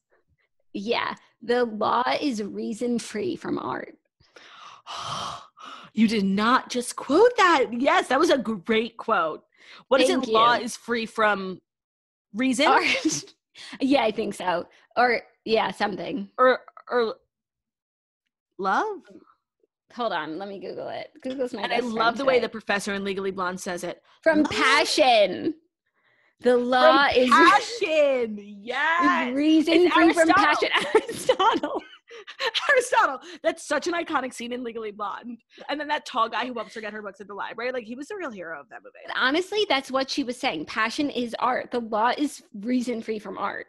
Yeah, the law is reason free from art. (gasps) you did not just quote that. Yes, that was a great quote. What is Thank it? Law is free from reason Art. (laughs) yeah, I think so. Or yeah, something. or or love. Hold on, let me Google it. Google's my And I love the way the professor in Legally Blonde says it. from Love. passion. The law From is, passion. Yes. reason free from passion. (laughs) Aristotle. (laughs) Aristotle. That's such an iconic scene in Legally Blonde. And then that tall guy who helps her get her books at the library, like he was the real hero of that movie. Honestly, that's what she was saying. Passion is art. The law is reason free from art.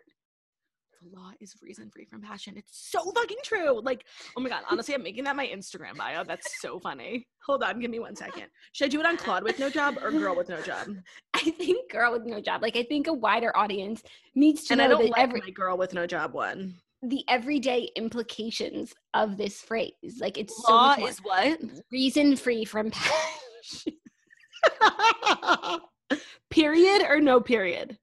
The law is reason free from passion. It's so fucking true. Like, oh my god, honestly, I'm making that my Instagram bio. That's so funny. Hold on, give me one second. Should I do it on Claude with no job or girl with no job? (laughs) I think girl with no job. Like I think a wider audience needs to And know I don't that like every my girl with no job one. The everyday implications of this phrase. Like it's so Law more is what? reason free from passion. (laughs) period or no period?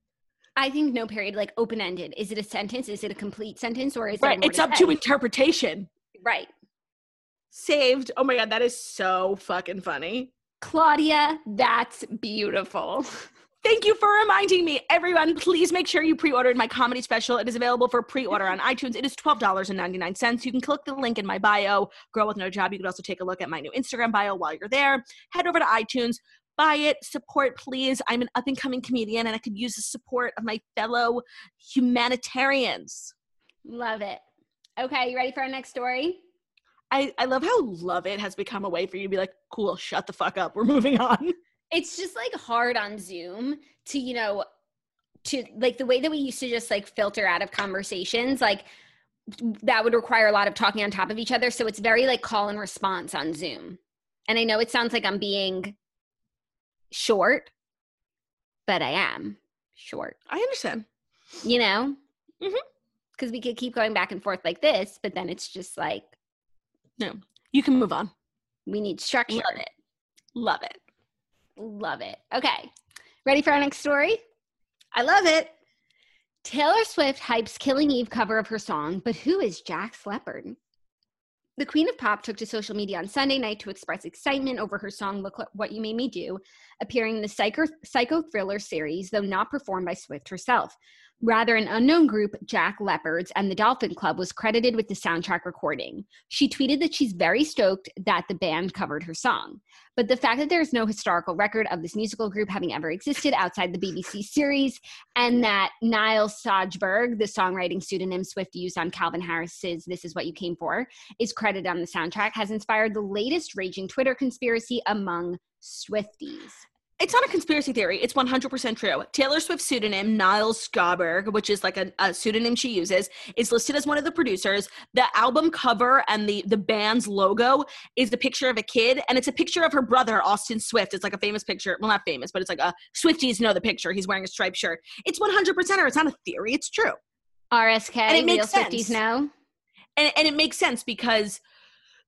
I think no period, like open ended. Is it a sentence? Is it a complete sentence, or is Right. It's up say? to interpretation. right? Saved. Oh my god, that is so fucking funny. Claudia, that's beautiful. (laughs) Thank you for reminding me. Everyone, please make sure you pre-ordered my comedy special. It is available for pre-order on iTunes. It is $12.99. You can click the link in my bio, Girl with No Job. You can also take a look at my new Instagram bio while you're there. Head over to iTunes, buy it, support, please. I'm an up-and-coming comedian and I could use the support of my fellow humanitarians. Love it. Okay, you ready for our next story? I, I love how love it has become a way for you to be like, cool, shut the fuck up. We're moving on. (laughs) It's just like hard on Zoom to, you know, to like the way that we used to just like filter out of conversations, like that would require a lot of talking on top of each other. So it's very like call and response on Zoom. And I know it sounds like I'm being short, but I am short, I understand. you know? Mhm. Because we could keep going back and forth like this, but then it's just like No, You can move on. we need structure. Love it. Love it. Love it. Okay. Ready for our next story? I love it. Taylor Swift hypes Killing Eve cover of her song, but who is Jack Leopards? The Queen of Pop took to social media on Sunday night to express excitement over her song Look What You Made Me Do, appearing in the psycho, psycho thriller series, though not performed by Swift herself. Rather, an unknown group, Jack Leopards and the Dolphin Club, was credited with the soundtrack recording. She tweeted that she's very stoked that the band covered her song. But the fact that there's no historical record of this musical group having ever existed outside the BBC series and that Nils Sjöberg, the songwriting pseudonym Swift used on Calvin Harris's This Is What You Came For, is credited on the soundtrack, has inspired the latest raging Twitter conspiracy among Swifties. It's not a conspiracy theory. It's 100% true. Taylor Swift's pseudonym, Niles Scarberg, which is like a, a pseudonym she uses, is listed as one of the producers. The album cover and the, the band's logo is the picture of a kid, and it's a picture of her brother, Austin Swift. It's like a famous picture. Well, not famous, but it's like a Swifties know the picture. He's wearing a striped shirt. It's 100% or It's not a theory. It's true. RSK, And it real makes sense. Swifties know. and, and it makes sense because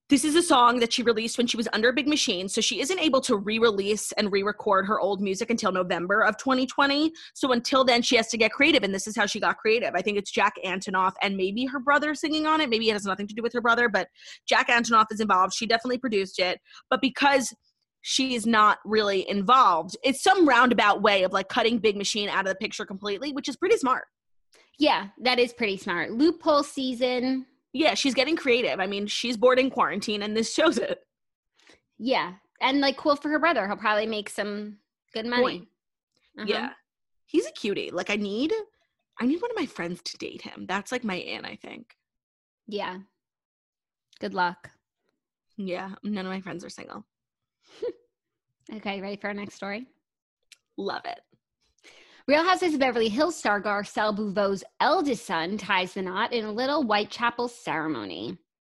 this is a song that she released when she was under Big Machine, so she isn't able to re-release and re-record her old music until November of 2020. So until then, she has to get creative, and this is how she got creative. I think it's Jack Antonoff and maybe her brother singing on it. Maybe it has nothing to do with her brother, but Jack Antonoff is involved. She definitely produced it, but because she is not really involved, it's some roundabout way of like cutting Big Machine out of the picture completely, which is pretty smart. Yeah, that is pretty smart. Loophole season. Yeah, she's getting creative. I mean, she's bored in quarantine, and this shows it. Yeah. And like cool for her brother. He'll probably make some good money. Uh-huh. Yeah. He's a cutie. Like I need I need one of my friends to date him. That's like my in, I think. Yeah. Good luck. Yeah. None of my friends are single. (laughs) Okay, ready for our next story? Love it. Real Houses of Beverly Hills star Garcelle Beauvais' eldest son ties the knot in a little White Chapel ceremony.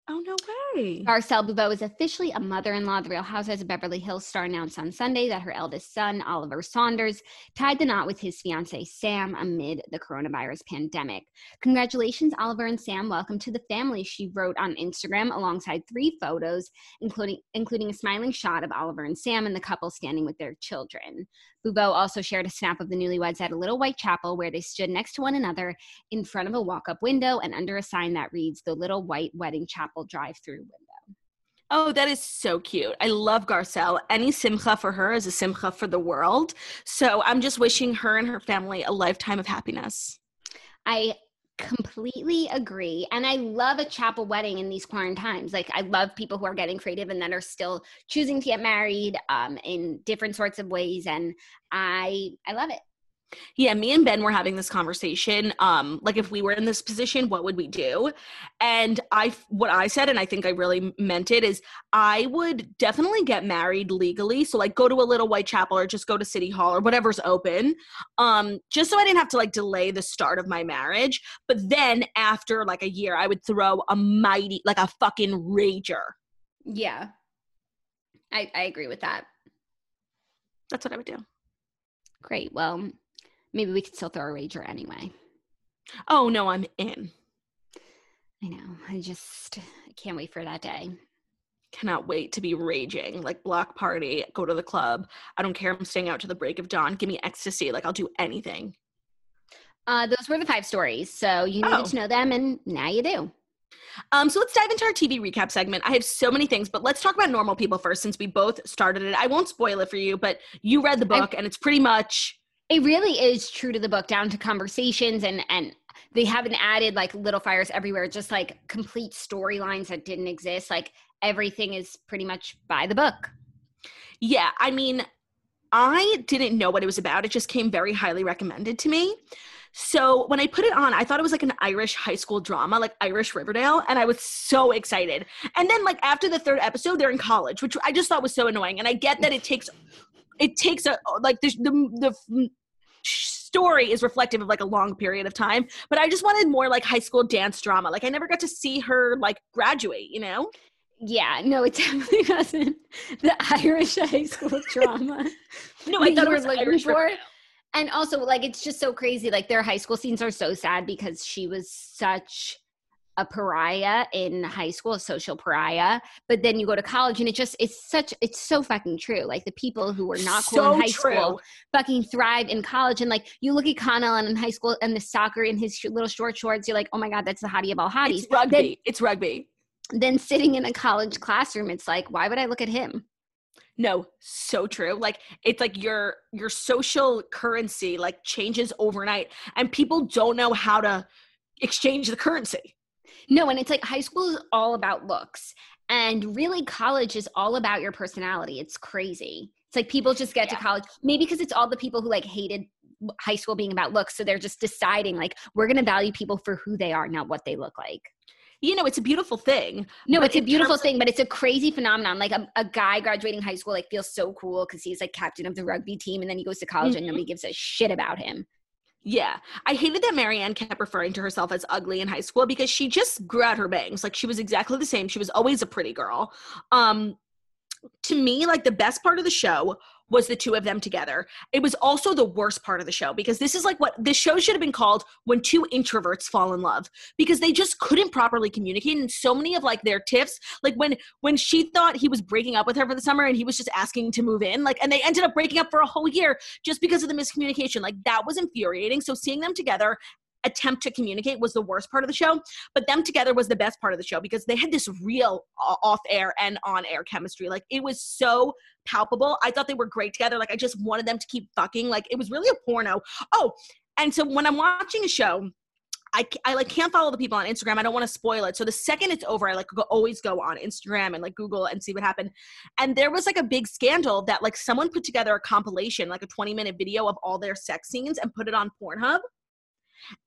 Oh no way. Garcelle Beauvais is officially a mother-in-law. The Real Housewives of Beverly Hills star announced on Sunday that her eldest son, Oliver Saunders, tied the knot with his fiancee Sam amid the coronavirus pandemic. Congratulations, Oliver and Sam. Welcome to the family, she wrote on Instagram alongside three photos, including including a smiling shot of Oliver and Sam and the couple standing with their children. Beauvais also shared a snap of the newlyweds at a little white chapel where they stood next to one another in front of a walk-up window and under a sign that reads the little white wedding chapel drive-through window. Oh, that is so cute. I love Garcelle. Any simcha for her is a simcha for the world. So I'm just wishing her and her family a lifetime of happiness. I completely agree. And I love a chapel wedding in these quarantine times. Like I love people who are getting creative and that are still choosing to get married um, in different sorts of ways. And I I love it. Yeah, me and Ben were having this conversation. Um, like if we were in this position, what would we do? And I, what I said, and I think I really meant it, is I would definitely get married legally. So like go to a little Whitechapel or just go to City Hall or whatever's open, um, just so I didn't have to like delay the start of my marriage. But then after like a year, I would throw a mighty, like a fucking rager. Yeah, I I agree with that. That's what I would do. Great. Well, maybe we could still throw a rager anyway. Oh no, I'm in. I know. I just I can't wait for that day. Cannot wait to be raging. Like block party, go to the club. I don't care. I'm staying out to the break of dawn. Give me ecstasy. Like I'll do anything. Uh, those were the five stories. So you needed Oh. to know them, and now you do. Um, so let's dive into our TV recap segment. I have so many things, but let's talk about normal people first since we both started it. I won't spoil it for you, but you read the book and it's pretty much It really is true to the book, down to conversations, and and they haven't added like little fires everywhere, just like complete storylines that didn't exist. Like everything is pretty much by the book. Yeah, I mean, I didn't know what it was about. It just came very highly recommended to me. So when I put it on, I thought it was like an Irish high school drama, like Irish Riverdale, and I was so excited. And then like after the third episode, they're in college, which I just thought was so annoying. And I get that it takes it takes a like the the, the story is reflective of like a long period of time, but I just wanted more like high school dance drama. Like I never got to see her like graduate, you know? Yeah, no, it (laughs) definitely wasn't the Irish high school (laughs) drama. No, I thought you it was were looking Irish for. And also, like, it's just so crazy. Like, their high school scenes are so sad because she was such a pariah in high school, a social pariah. But then you go to college, and it just, it's such, it's so fucking true. Like, the people who were not cool So in high true. school fucking thrive in college. And, like, you look at Connell in high school and the soccer in his little short shorts, you're like, oh my God, that's the hottie of all hotties. It's rugby. it's rugby. Then, then sitting in a college classroom, it's like, why would I look at him? No, so true. Like it's like your your social currency like changes overnight and people don't know how to exchange the currency. No, and it's like high school is all about looks. And really, college is all about your personality. It's crazy. It's like people just get Yeah. to college, maybe because it's all the people who like hated high school being about looks. So they're just deciding, like, we're going to value people for who they are, not what they look like. You know, it's a beautiful thing. No, it's a beautiful thing, but it's a crazy phenomenon. Like a, a guy graduating high school, like feels so cool because he's like captain of the rugby team, and then he goes to college and Mhm. nobody gives a shit about him. Yeah. I hated that Marianne kept referring to herself as ugly in high school because she just grew out her bangs. Like she was exactly the same. She was always a pretty girl. Um to me, like the best part of the show was the two of them together. It was also the worst part of the show because this is like what the show should have been called when two introverts fall in love because they just couldn't properly communicate and so many of like their tiffs like when when she thought he was breaking up with her for the summer and he was just asking to move in like and they ended up breaking up for a whole year just because of the miscommunication like that was infuriating so seeing them together attempt to communicate was the worst part of the show but them together was the best part of the show because they had this real off air and on air chemistry like it was so palpable i thought they were great together like i just wanted them to keep fucking like it was really a porno oh and so when i'm watching a show I, I like can't follow the people on Instagram. I don't want to spoil it. So the second it's over, I like go, always go on Instagram and like Google and see what happened. And there was like a big scandal that like someone put together a compilation, like a 20 minute video of all their sex scenes and put it on Pornhub.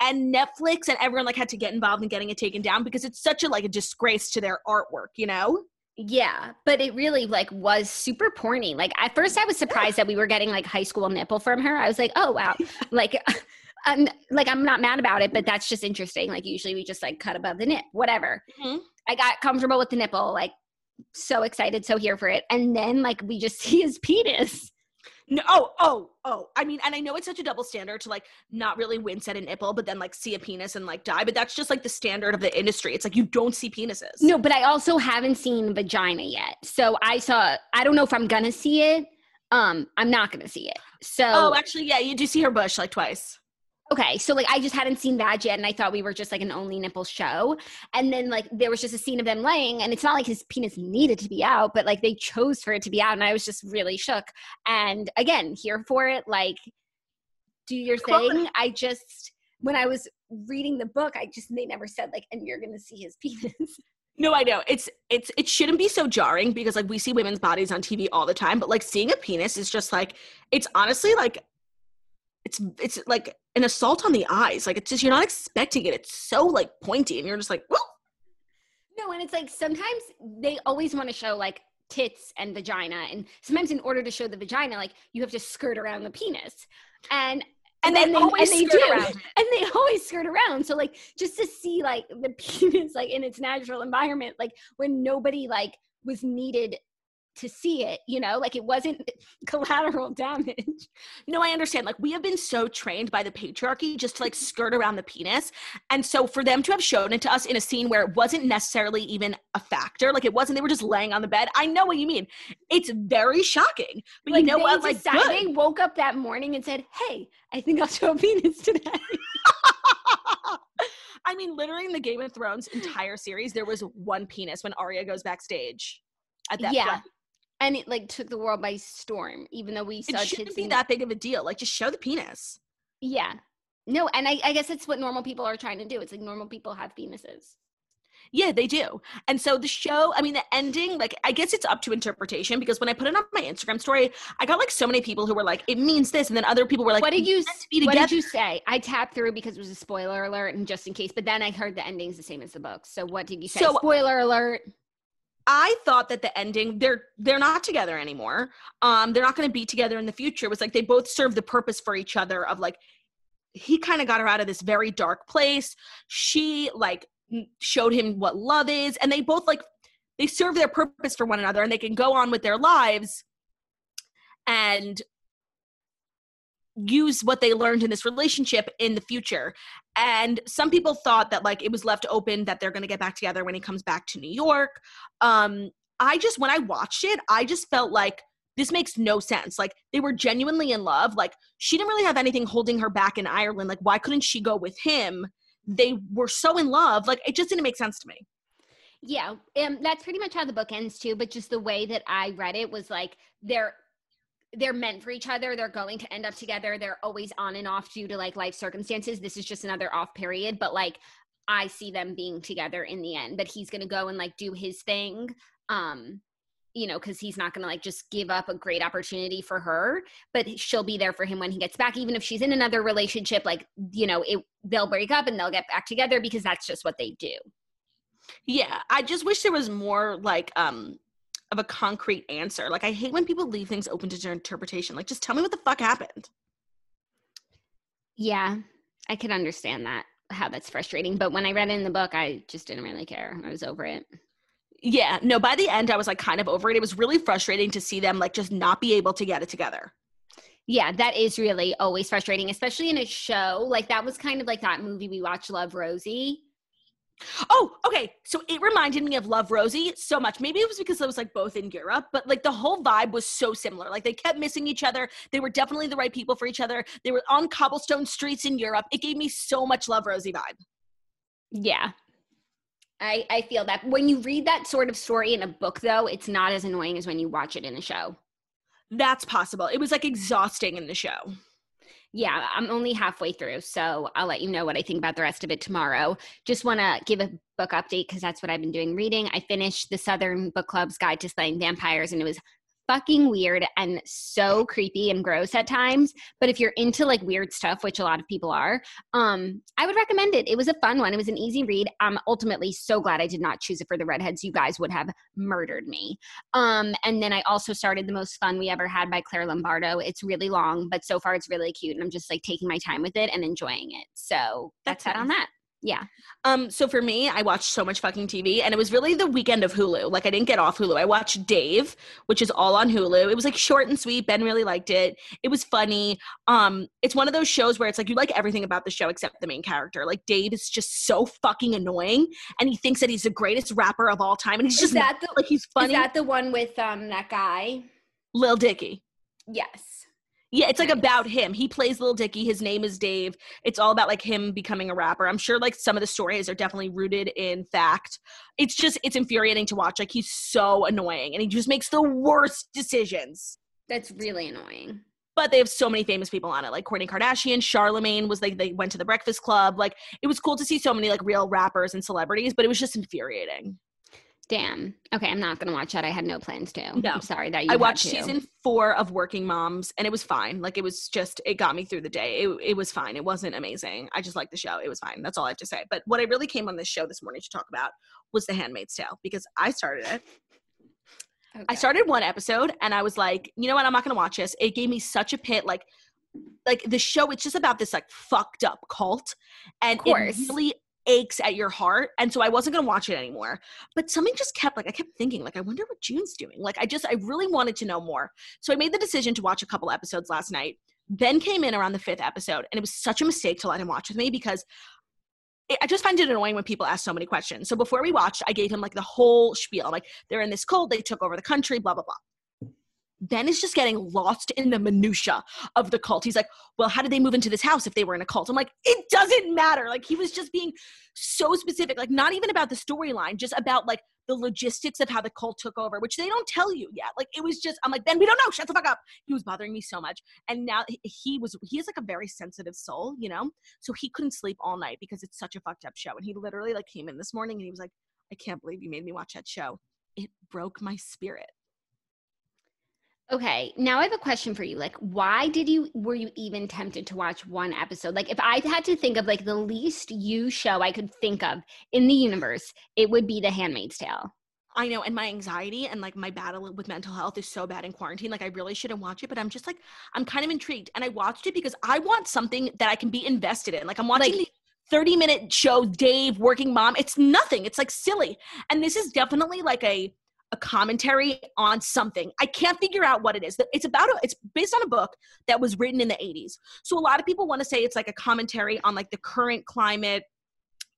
And Netflix and everyone like had to get involved in getting it taken down because it's such a like a disgrace to their artwork, you know? Yeah, but it really like was super porny. Like at first I was surprised that we were getting like high school nipple from her. I was like, "Oh wow." (laughs) like I'm (laughs) like I'm not mad about it, but that's just interesting. Like usually we just like cut above the nip, whatever. Mhm. I got comfortable with the nipple, like so excited, so here for it. And then like we just (laughs) see his penis. No, oh, oh, oh. I mean, and I know it's such a double standard to like not really wince at a nipple, but then like see a penis and like die. But that's just like the standard of the industry. It's like you don't see penises. No, but I also haven't seen vagina yet. So I saw I don't know if I'm gonna see it. Um, I'm not gonna see it. So Oh, actually, yeah, you do see her bush like twice. Okay, so like I just hadn't seen that yet, and I thought we were just like an only nipple show. And then like there was just a scene of them laying, and it's not like his penis needed to be out, but like they chose for it to be out, and I was just really shook. And again, here for it, like do your thing. I just when I was reading the book, I just they never said like, and you're gonna see his (laughs) penis. No, I know. It's it's it shouldn't be so jarring because like we see women's bodies on TV all the time, but like seeing a penis is just like it's honestly like it's it's like an assault on the eyes. Like it's just you're not expecting it. It's so like pointy, and you're just like, well. No, and it's like sometimes they always want to show like tits and vagina, and sometimes in order to show the vagina, like you have to skirt around the penis, and and, and they, always and they do, and they always skirt around. So like just to see like the (laughs) penis like in its natural environment, like when nobody like was needed to see it, you know, like it wasn't (laughs) collateral damage. No, I understand. Like we have been so trained by the patriarchy just to like (laughs) skirt around the penis. And so for them to have shown it to us in a scene where it wasn't necessarily even a factor, like it wasn't, they were just laying on the bed. I know what you mean. It's very shocking. But like you know what? Like decided, they woke up that morning and said, Hey, I think I'll show a (laughs) penis today. I mean, literally in the Game of Thrones entire series, there was one penis when Arya goes backstage at that yeah. Point and it like took the world by storm. Even though we saw it shouldn't be that big of a deal. Like just show the penis. Yeah. No, and I, I guess it's what normal people are trying to do. It's like normal people have penises. Yeah, they do. And so the show, I mean, the ending, like, I guess it's up to interpretation because when I put it on my Instagram story, I got like so many people who were like, it means this. And then other people were like, what did you, what did you say? I tapped through because it was a spoiler alert and just in case, but then I heard the ending's the same as the book. So what did you say? So, spoiler alert. I thought that the ending they're they're not together anymore. Um, they're not going to be together in the future. It was like they both serve the purpose for each other. Of like, he kind of got her out of this very dark place. She like showed him what love is, and they both like they serve their purpose for one another, and they can go on with their lives. And use what they learned in this relationship in the future. And some people thought that like it was left open that they're going to get back together when he comes back to New York. Um I just when I watched it, I just felt like this makes no sense. Like they were genuinely in love. Like she didn't really have anything holding her back in Ireland. Like why couldn't she go with him? They were so in love. Like it just didn't make sense to me. Yeah, and that's pretty much how the book ends too. But just the way that I read it was like they're they're meant for each other. They're going to end up together. They're always on and off due to like life circumstances. This is just another off period, but like I see them being together in the end. But he's going to go and like do his thing. Um you know, because he's not going to like just give up a great opportunity for her, but she'll be there for him when he gets back. Even if she's in another relationship, like, you know, it, they'll break up and they'll get back together because that's just what they do. Yeah. I just wish there was more like, um, of a concrete answer. Like I hate when people leave things open to interpretation. Like just tell me what the fuck happened. Yeah, I could understand that how that's frustrating. But when I read it in the book, I just didn't really care. I was over it. Yeah, no, by the end I was like kind of over it. It was really frustrating to see them like just not be able to get it together. Yeah, that is really always frustrating, especially in a show. Like that was kind of like that movie we watched, Love Rosie, Oh, okay. So it reminded me of Love Rosie so much. Maybe it was because I was like both in Europe, but like the whole vibe was so similar. Like they kept missing each other. They were definitely the right people for each other. They were on cobblestone streets in Europe. It gave me so much Love Rosie vibe. Yeah. I, I feel that when you read that sort of story in a book, though, it's not as annoying as when you watch it in a show. That's possible. It was like exhausting in the show yeah, I'm only halfway through, so I'll let you know what I think about the rest of it tomorrow. Just want to give a book update because that's what I've been doing reading. I finished the Southern Book Club's Guide to Slaying Vampires, and it was fucking weird and so creepy and gross at times. But if you're into like weird stuff, which a lot of people are, um, I would recommend it. It was a fun one. It was an easy read. I'm ultimately so glad I did not choose it for the redheads. You guys would have murdered me. Um, and then I also started the most fun we ever had by Claire Lombardo. It's really long, but so far it's really cute, and I'm just like taking my time with it and enjoying it. So that's, that's that on that. Yeah. Um, so for me, I watched so much fucking TV and it was really the weekend of Hulu. Like I didn't get off Hulu. I watched Dave, which is all on Hulu. It was like short and sweet. Ben really liked it. It was funny. Um, it's one of those shows where it's like you like everything about the show except the main character. Like Dave is just so fucking annoying and he thinks that he's the greatest rapper of all time and he's just that the, like he's funny. Is that the one with um that guy? Lil Dicky. Yes. Yeah, it's like about him. He plays Lil Dicky. His name is Dave. It's all about like him becoming a rapper. I'm sure like some of the stories are definitely rooted in fact. It's just it's infuriating to watch. Like he's so annoying and he just makes the worst decisions. That's really annoying. But they have so many famous people on it, like Kourtney Kardashian, Charlemagne was like they went to the Breakfast Club. Like it was cool to see so many like real rappers and celebrities, but it was just infuriating. Damn. Okay, I'm not gonna watch that. I had no plans to. No. I'm sorry that you. I watched season four of Working Moms, and it was fine. Like it was just, it got me through the day. It, it was fine. It wasn't amazing. I just liked the show. It was fine. That's all I have to say. But what I really came on this show this morning to talk about was The Handmaid's Tale because I started it. I started one episode, and I was like, you know what? I'm not gonna watch this. It gave me such a pit. Like, like the show. It's just about this like fucked up cult, and course. it really aches at your heart and so i wasn't going to watch it anymore but something just kept like i kept thinking like i wonder what june's doing like i just i really wanted to know more so i made the decision to watch a couple episodes last night ben came in around the fifth episode and it was such a mistake to let him watch with me because I just find it annoying when people ask so many questions. So before we watched, I gave him like the whole spiel. Like, they're in this cult, they took over the country, blah, blah, blah. Ben is just getting lost in the minutia of the cult. He's like, well, how did they move into this house if they were in a cult? I'm like, it doesn't matter. Like he was just being so specific, like not even about the storyline, just about like the logistics of how the cult took over, which they don't tell you yet. Like it was just, I'm like, Ben, we don't know. Shut the fuck up. He was bothering me so much. And now he- was, he is like a very sensitive soul, you know? So he couldn't sleep all night because it's such a fucked up show. And he literally like came in this morning and he was like, I can't believe you made me watch that show. It broke my spirit. Okay, now I have a question for you. Like, why did you were you even tempted to watch one episode? Like, if I had to think of like the least you show I could think of in the universe, it would be The Handmaid's Tale. I know, and my anxiety and like my battle with mental health is so bad in quarantine. Like, I really shouldn't watch it, but I'm just like, I'm kind of intrigued. And I watched it because I want something that I can be invested in. Like, I'm watching Like- the 30 minute show, Dave, Working Mom. It's nothing, it's like silly. And this is definitely like a, a commentary on something. I can't figure out what it is. It's about a, it's based on a book that was written in the 80s. So a lot of people want to say it's like a commentary on like the current climate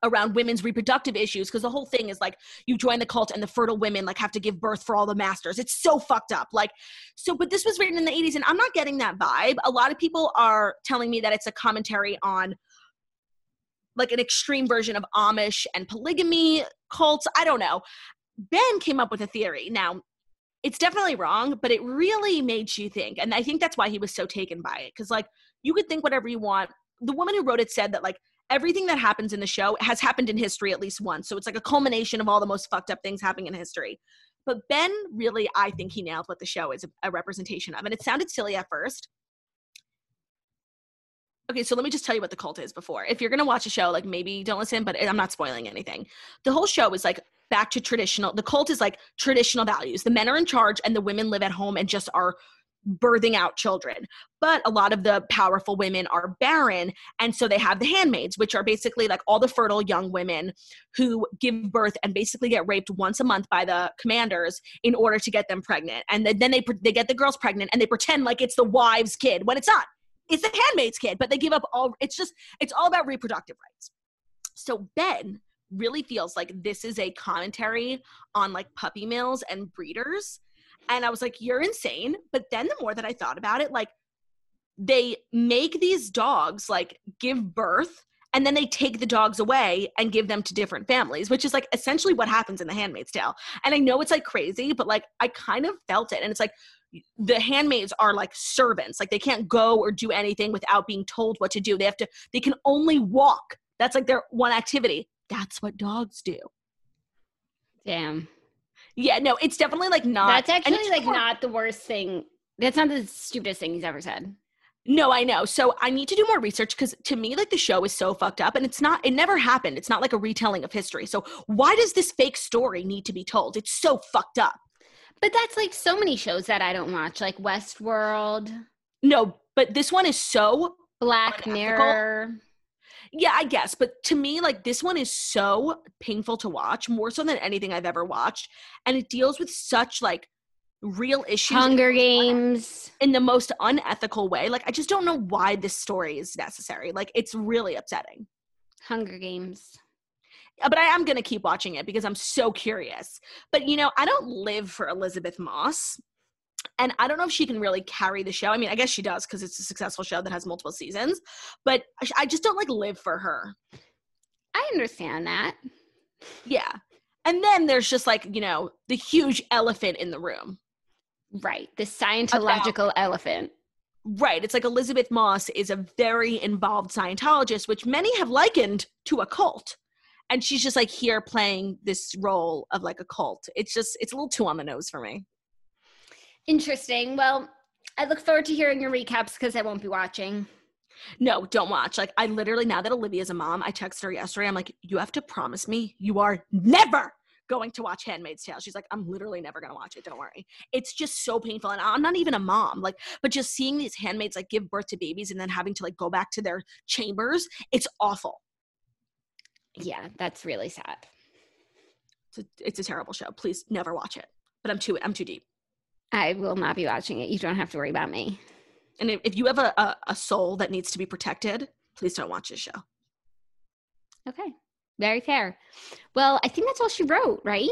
around women's reproductive issues because the whole thing is like you join the cult and the fertile women like have to give birth for all the masters. It's so fucked up. Like so but this was written in the 80s and I'm not getting that vibe. A lot of people are telling me that it's a commentary on like an extreme version of Amish and polygamy cults. I don't know. Ben came up with a theory. Now, it's definitely wrong, but it really made you think. And I think that's why he was so taken by it. Because, like, you could think whatever you want. The woman who wrote it said that, like, everything that happens in the show has happened in history at least once. So it's like a culmination of all the most fucked up things happening in history. But Ben really, I think he nailed what the show is a, a representation of. And it sounded silly at first. Okay, so let me just tell you what the cult is before. If you're gonna watch a show, like maybe don't listen, but I'm not spoiling anything. The whole show is like back to traditional. The cult is like traditional values. The men are in charge and the women live at home and just are birthing out children. But a lot of the powerful women are barren. And so they have the handmaids, which are basically like all the fertile young women who give birth and basically get raped once a month by the commanders in order to get them pregnant. And then they, they get the girls pregnant and they pretend like it's the wives' kid when it's not. It's the handmaid's kid, but they give up all, it's just, it's all about reproductive rights. So Ben really feels like this is a commentary on like puppy mills and breeders. And I was like, you're insane. But then the more that I thought about it, like they make these dogs like give birth and then they take the dogs away and give them to different families, which is like essentially what happens in The Handmaid's Tale. And I know it's like crazy, but like I kind of felt it. And it's like the handmaids are like servants, like they can't go or do anything without being told what to do. They have to, they can only walk. That's like their one activity. That's what dogs do. Damn. Yeah, no, it's definitely like not. That's actually like more- not the worst thing. That's not the stupidest thing he's ever said. No, I know. So I need to do more research because to me, like the show is so fucked up and it's not, it never happened. It's not like a retelling of history. So why does this fake story need to be told? It's so fucked up. But that's like so many shows that I don't watch, like Westworld, No, but this one is so, Black Unethical. Mirror. yeah, I guess. But to me, like this one is so painful to watch, more so than anything I've ever watched. And it deals with such like real issues Hunger Games. in the most unethical way. Like I just don't know why this story is necessary. Like it's really upsetting. Hunger Games. Uh, but I am going to keep watching it because I'm so curious. But you know, I don't live for Elisabeth Moss. And I don't know if she can really carry the show. I mean, I guess she does because it's a successful show that has multiple seasons. But I I just don't like live for her. I understand that. Yeah. And then there's just like, you know, the huge elephant in the room. Right. The Scientological elephant. Right. It's like Elisabeth Moss is a very involved Scientologist, which many have likened to a cult. And she's just like here playing this role of like a cult. It's just it's a little too on the nose for me. Interesting. Well, I look forward to hearing your recaps because I won't be watching. No, don't watch. Like I literally now that Olivia's a mom, I texted her yesterday. I'm like, you have to promise me you are never going to watch Handmaid's Tale. She's like, I'm literally never gonna watch it. Don't worry. It's just so painful. And I'm not even a mom, like, but just seeing these handmaids like give birth to babies and then having to like go back to their chambers, it's awful. Yeah, that's really sad. It's a, it's a terrible show. Please never watch it. But I'm too I'm too deep. I will not be watching it. You don't have to worry about me. And if, if you have a, a, a soul that needs to be protected, please don't watch this show. Okay. Very fair. Well, I think that's all she wrote, right?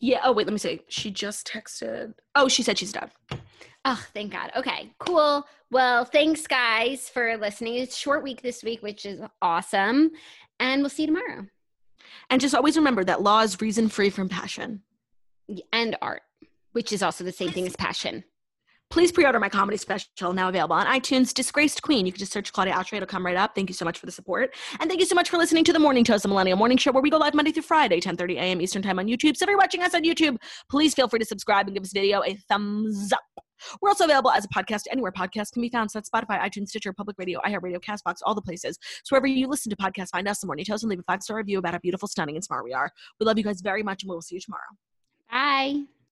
Yeah. Oh, wait, let me see. She just texted. Oh, she said she's done. Oh, thank God. Okay, cool. Well, thanks, guys, for listening. It's short week this week, which is awesome. And we'll see you tomorrow. And just always remember that law is reason free from passion. And art, which is also the same thing as passion. Please pre-order my comedy special now available on iTunes. Disgraced Queen. You can just search Claudia Oshry. It'll come right up. Thank you so much for the support, and thank you so much for listening to the Morning Toast, the Millennial Morning Show, where we go live Monday through Friday, 10:30 a.m. Eastern Time on YouTube. So if you're watching us on YouTube, please feel free to subscribe and give this video a thumbs up. We're also available as a podcast anywhere podcasts can be found. So that's Spotify, iTunes, Stitcher, Public Radio, iHeartRadio, Castbox, all the places. So wherever you listen to podcasts, find us, The Morning Toast, and leave a five star review about how beautiful, stunning, and smart we are. We love you guys very much, and we will see you tomorrow. Bye.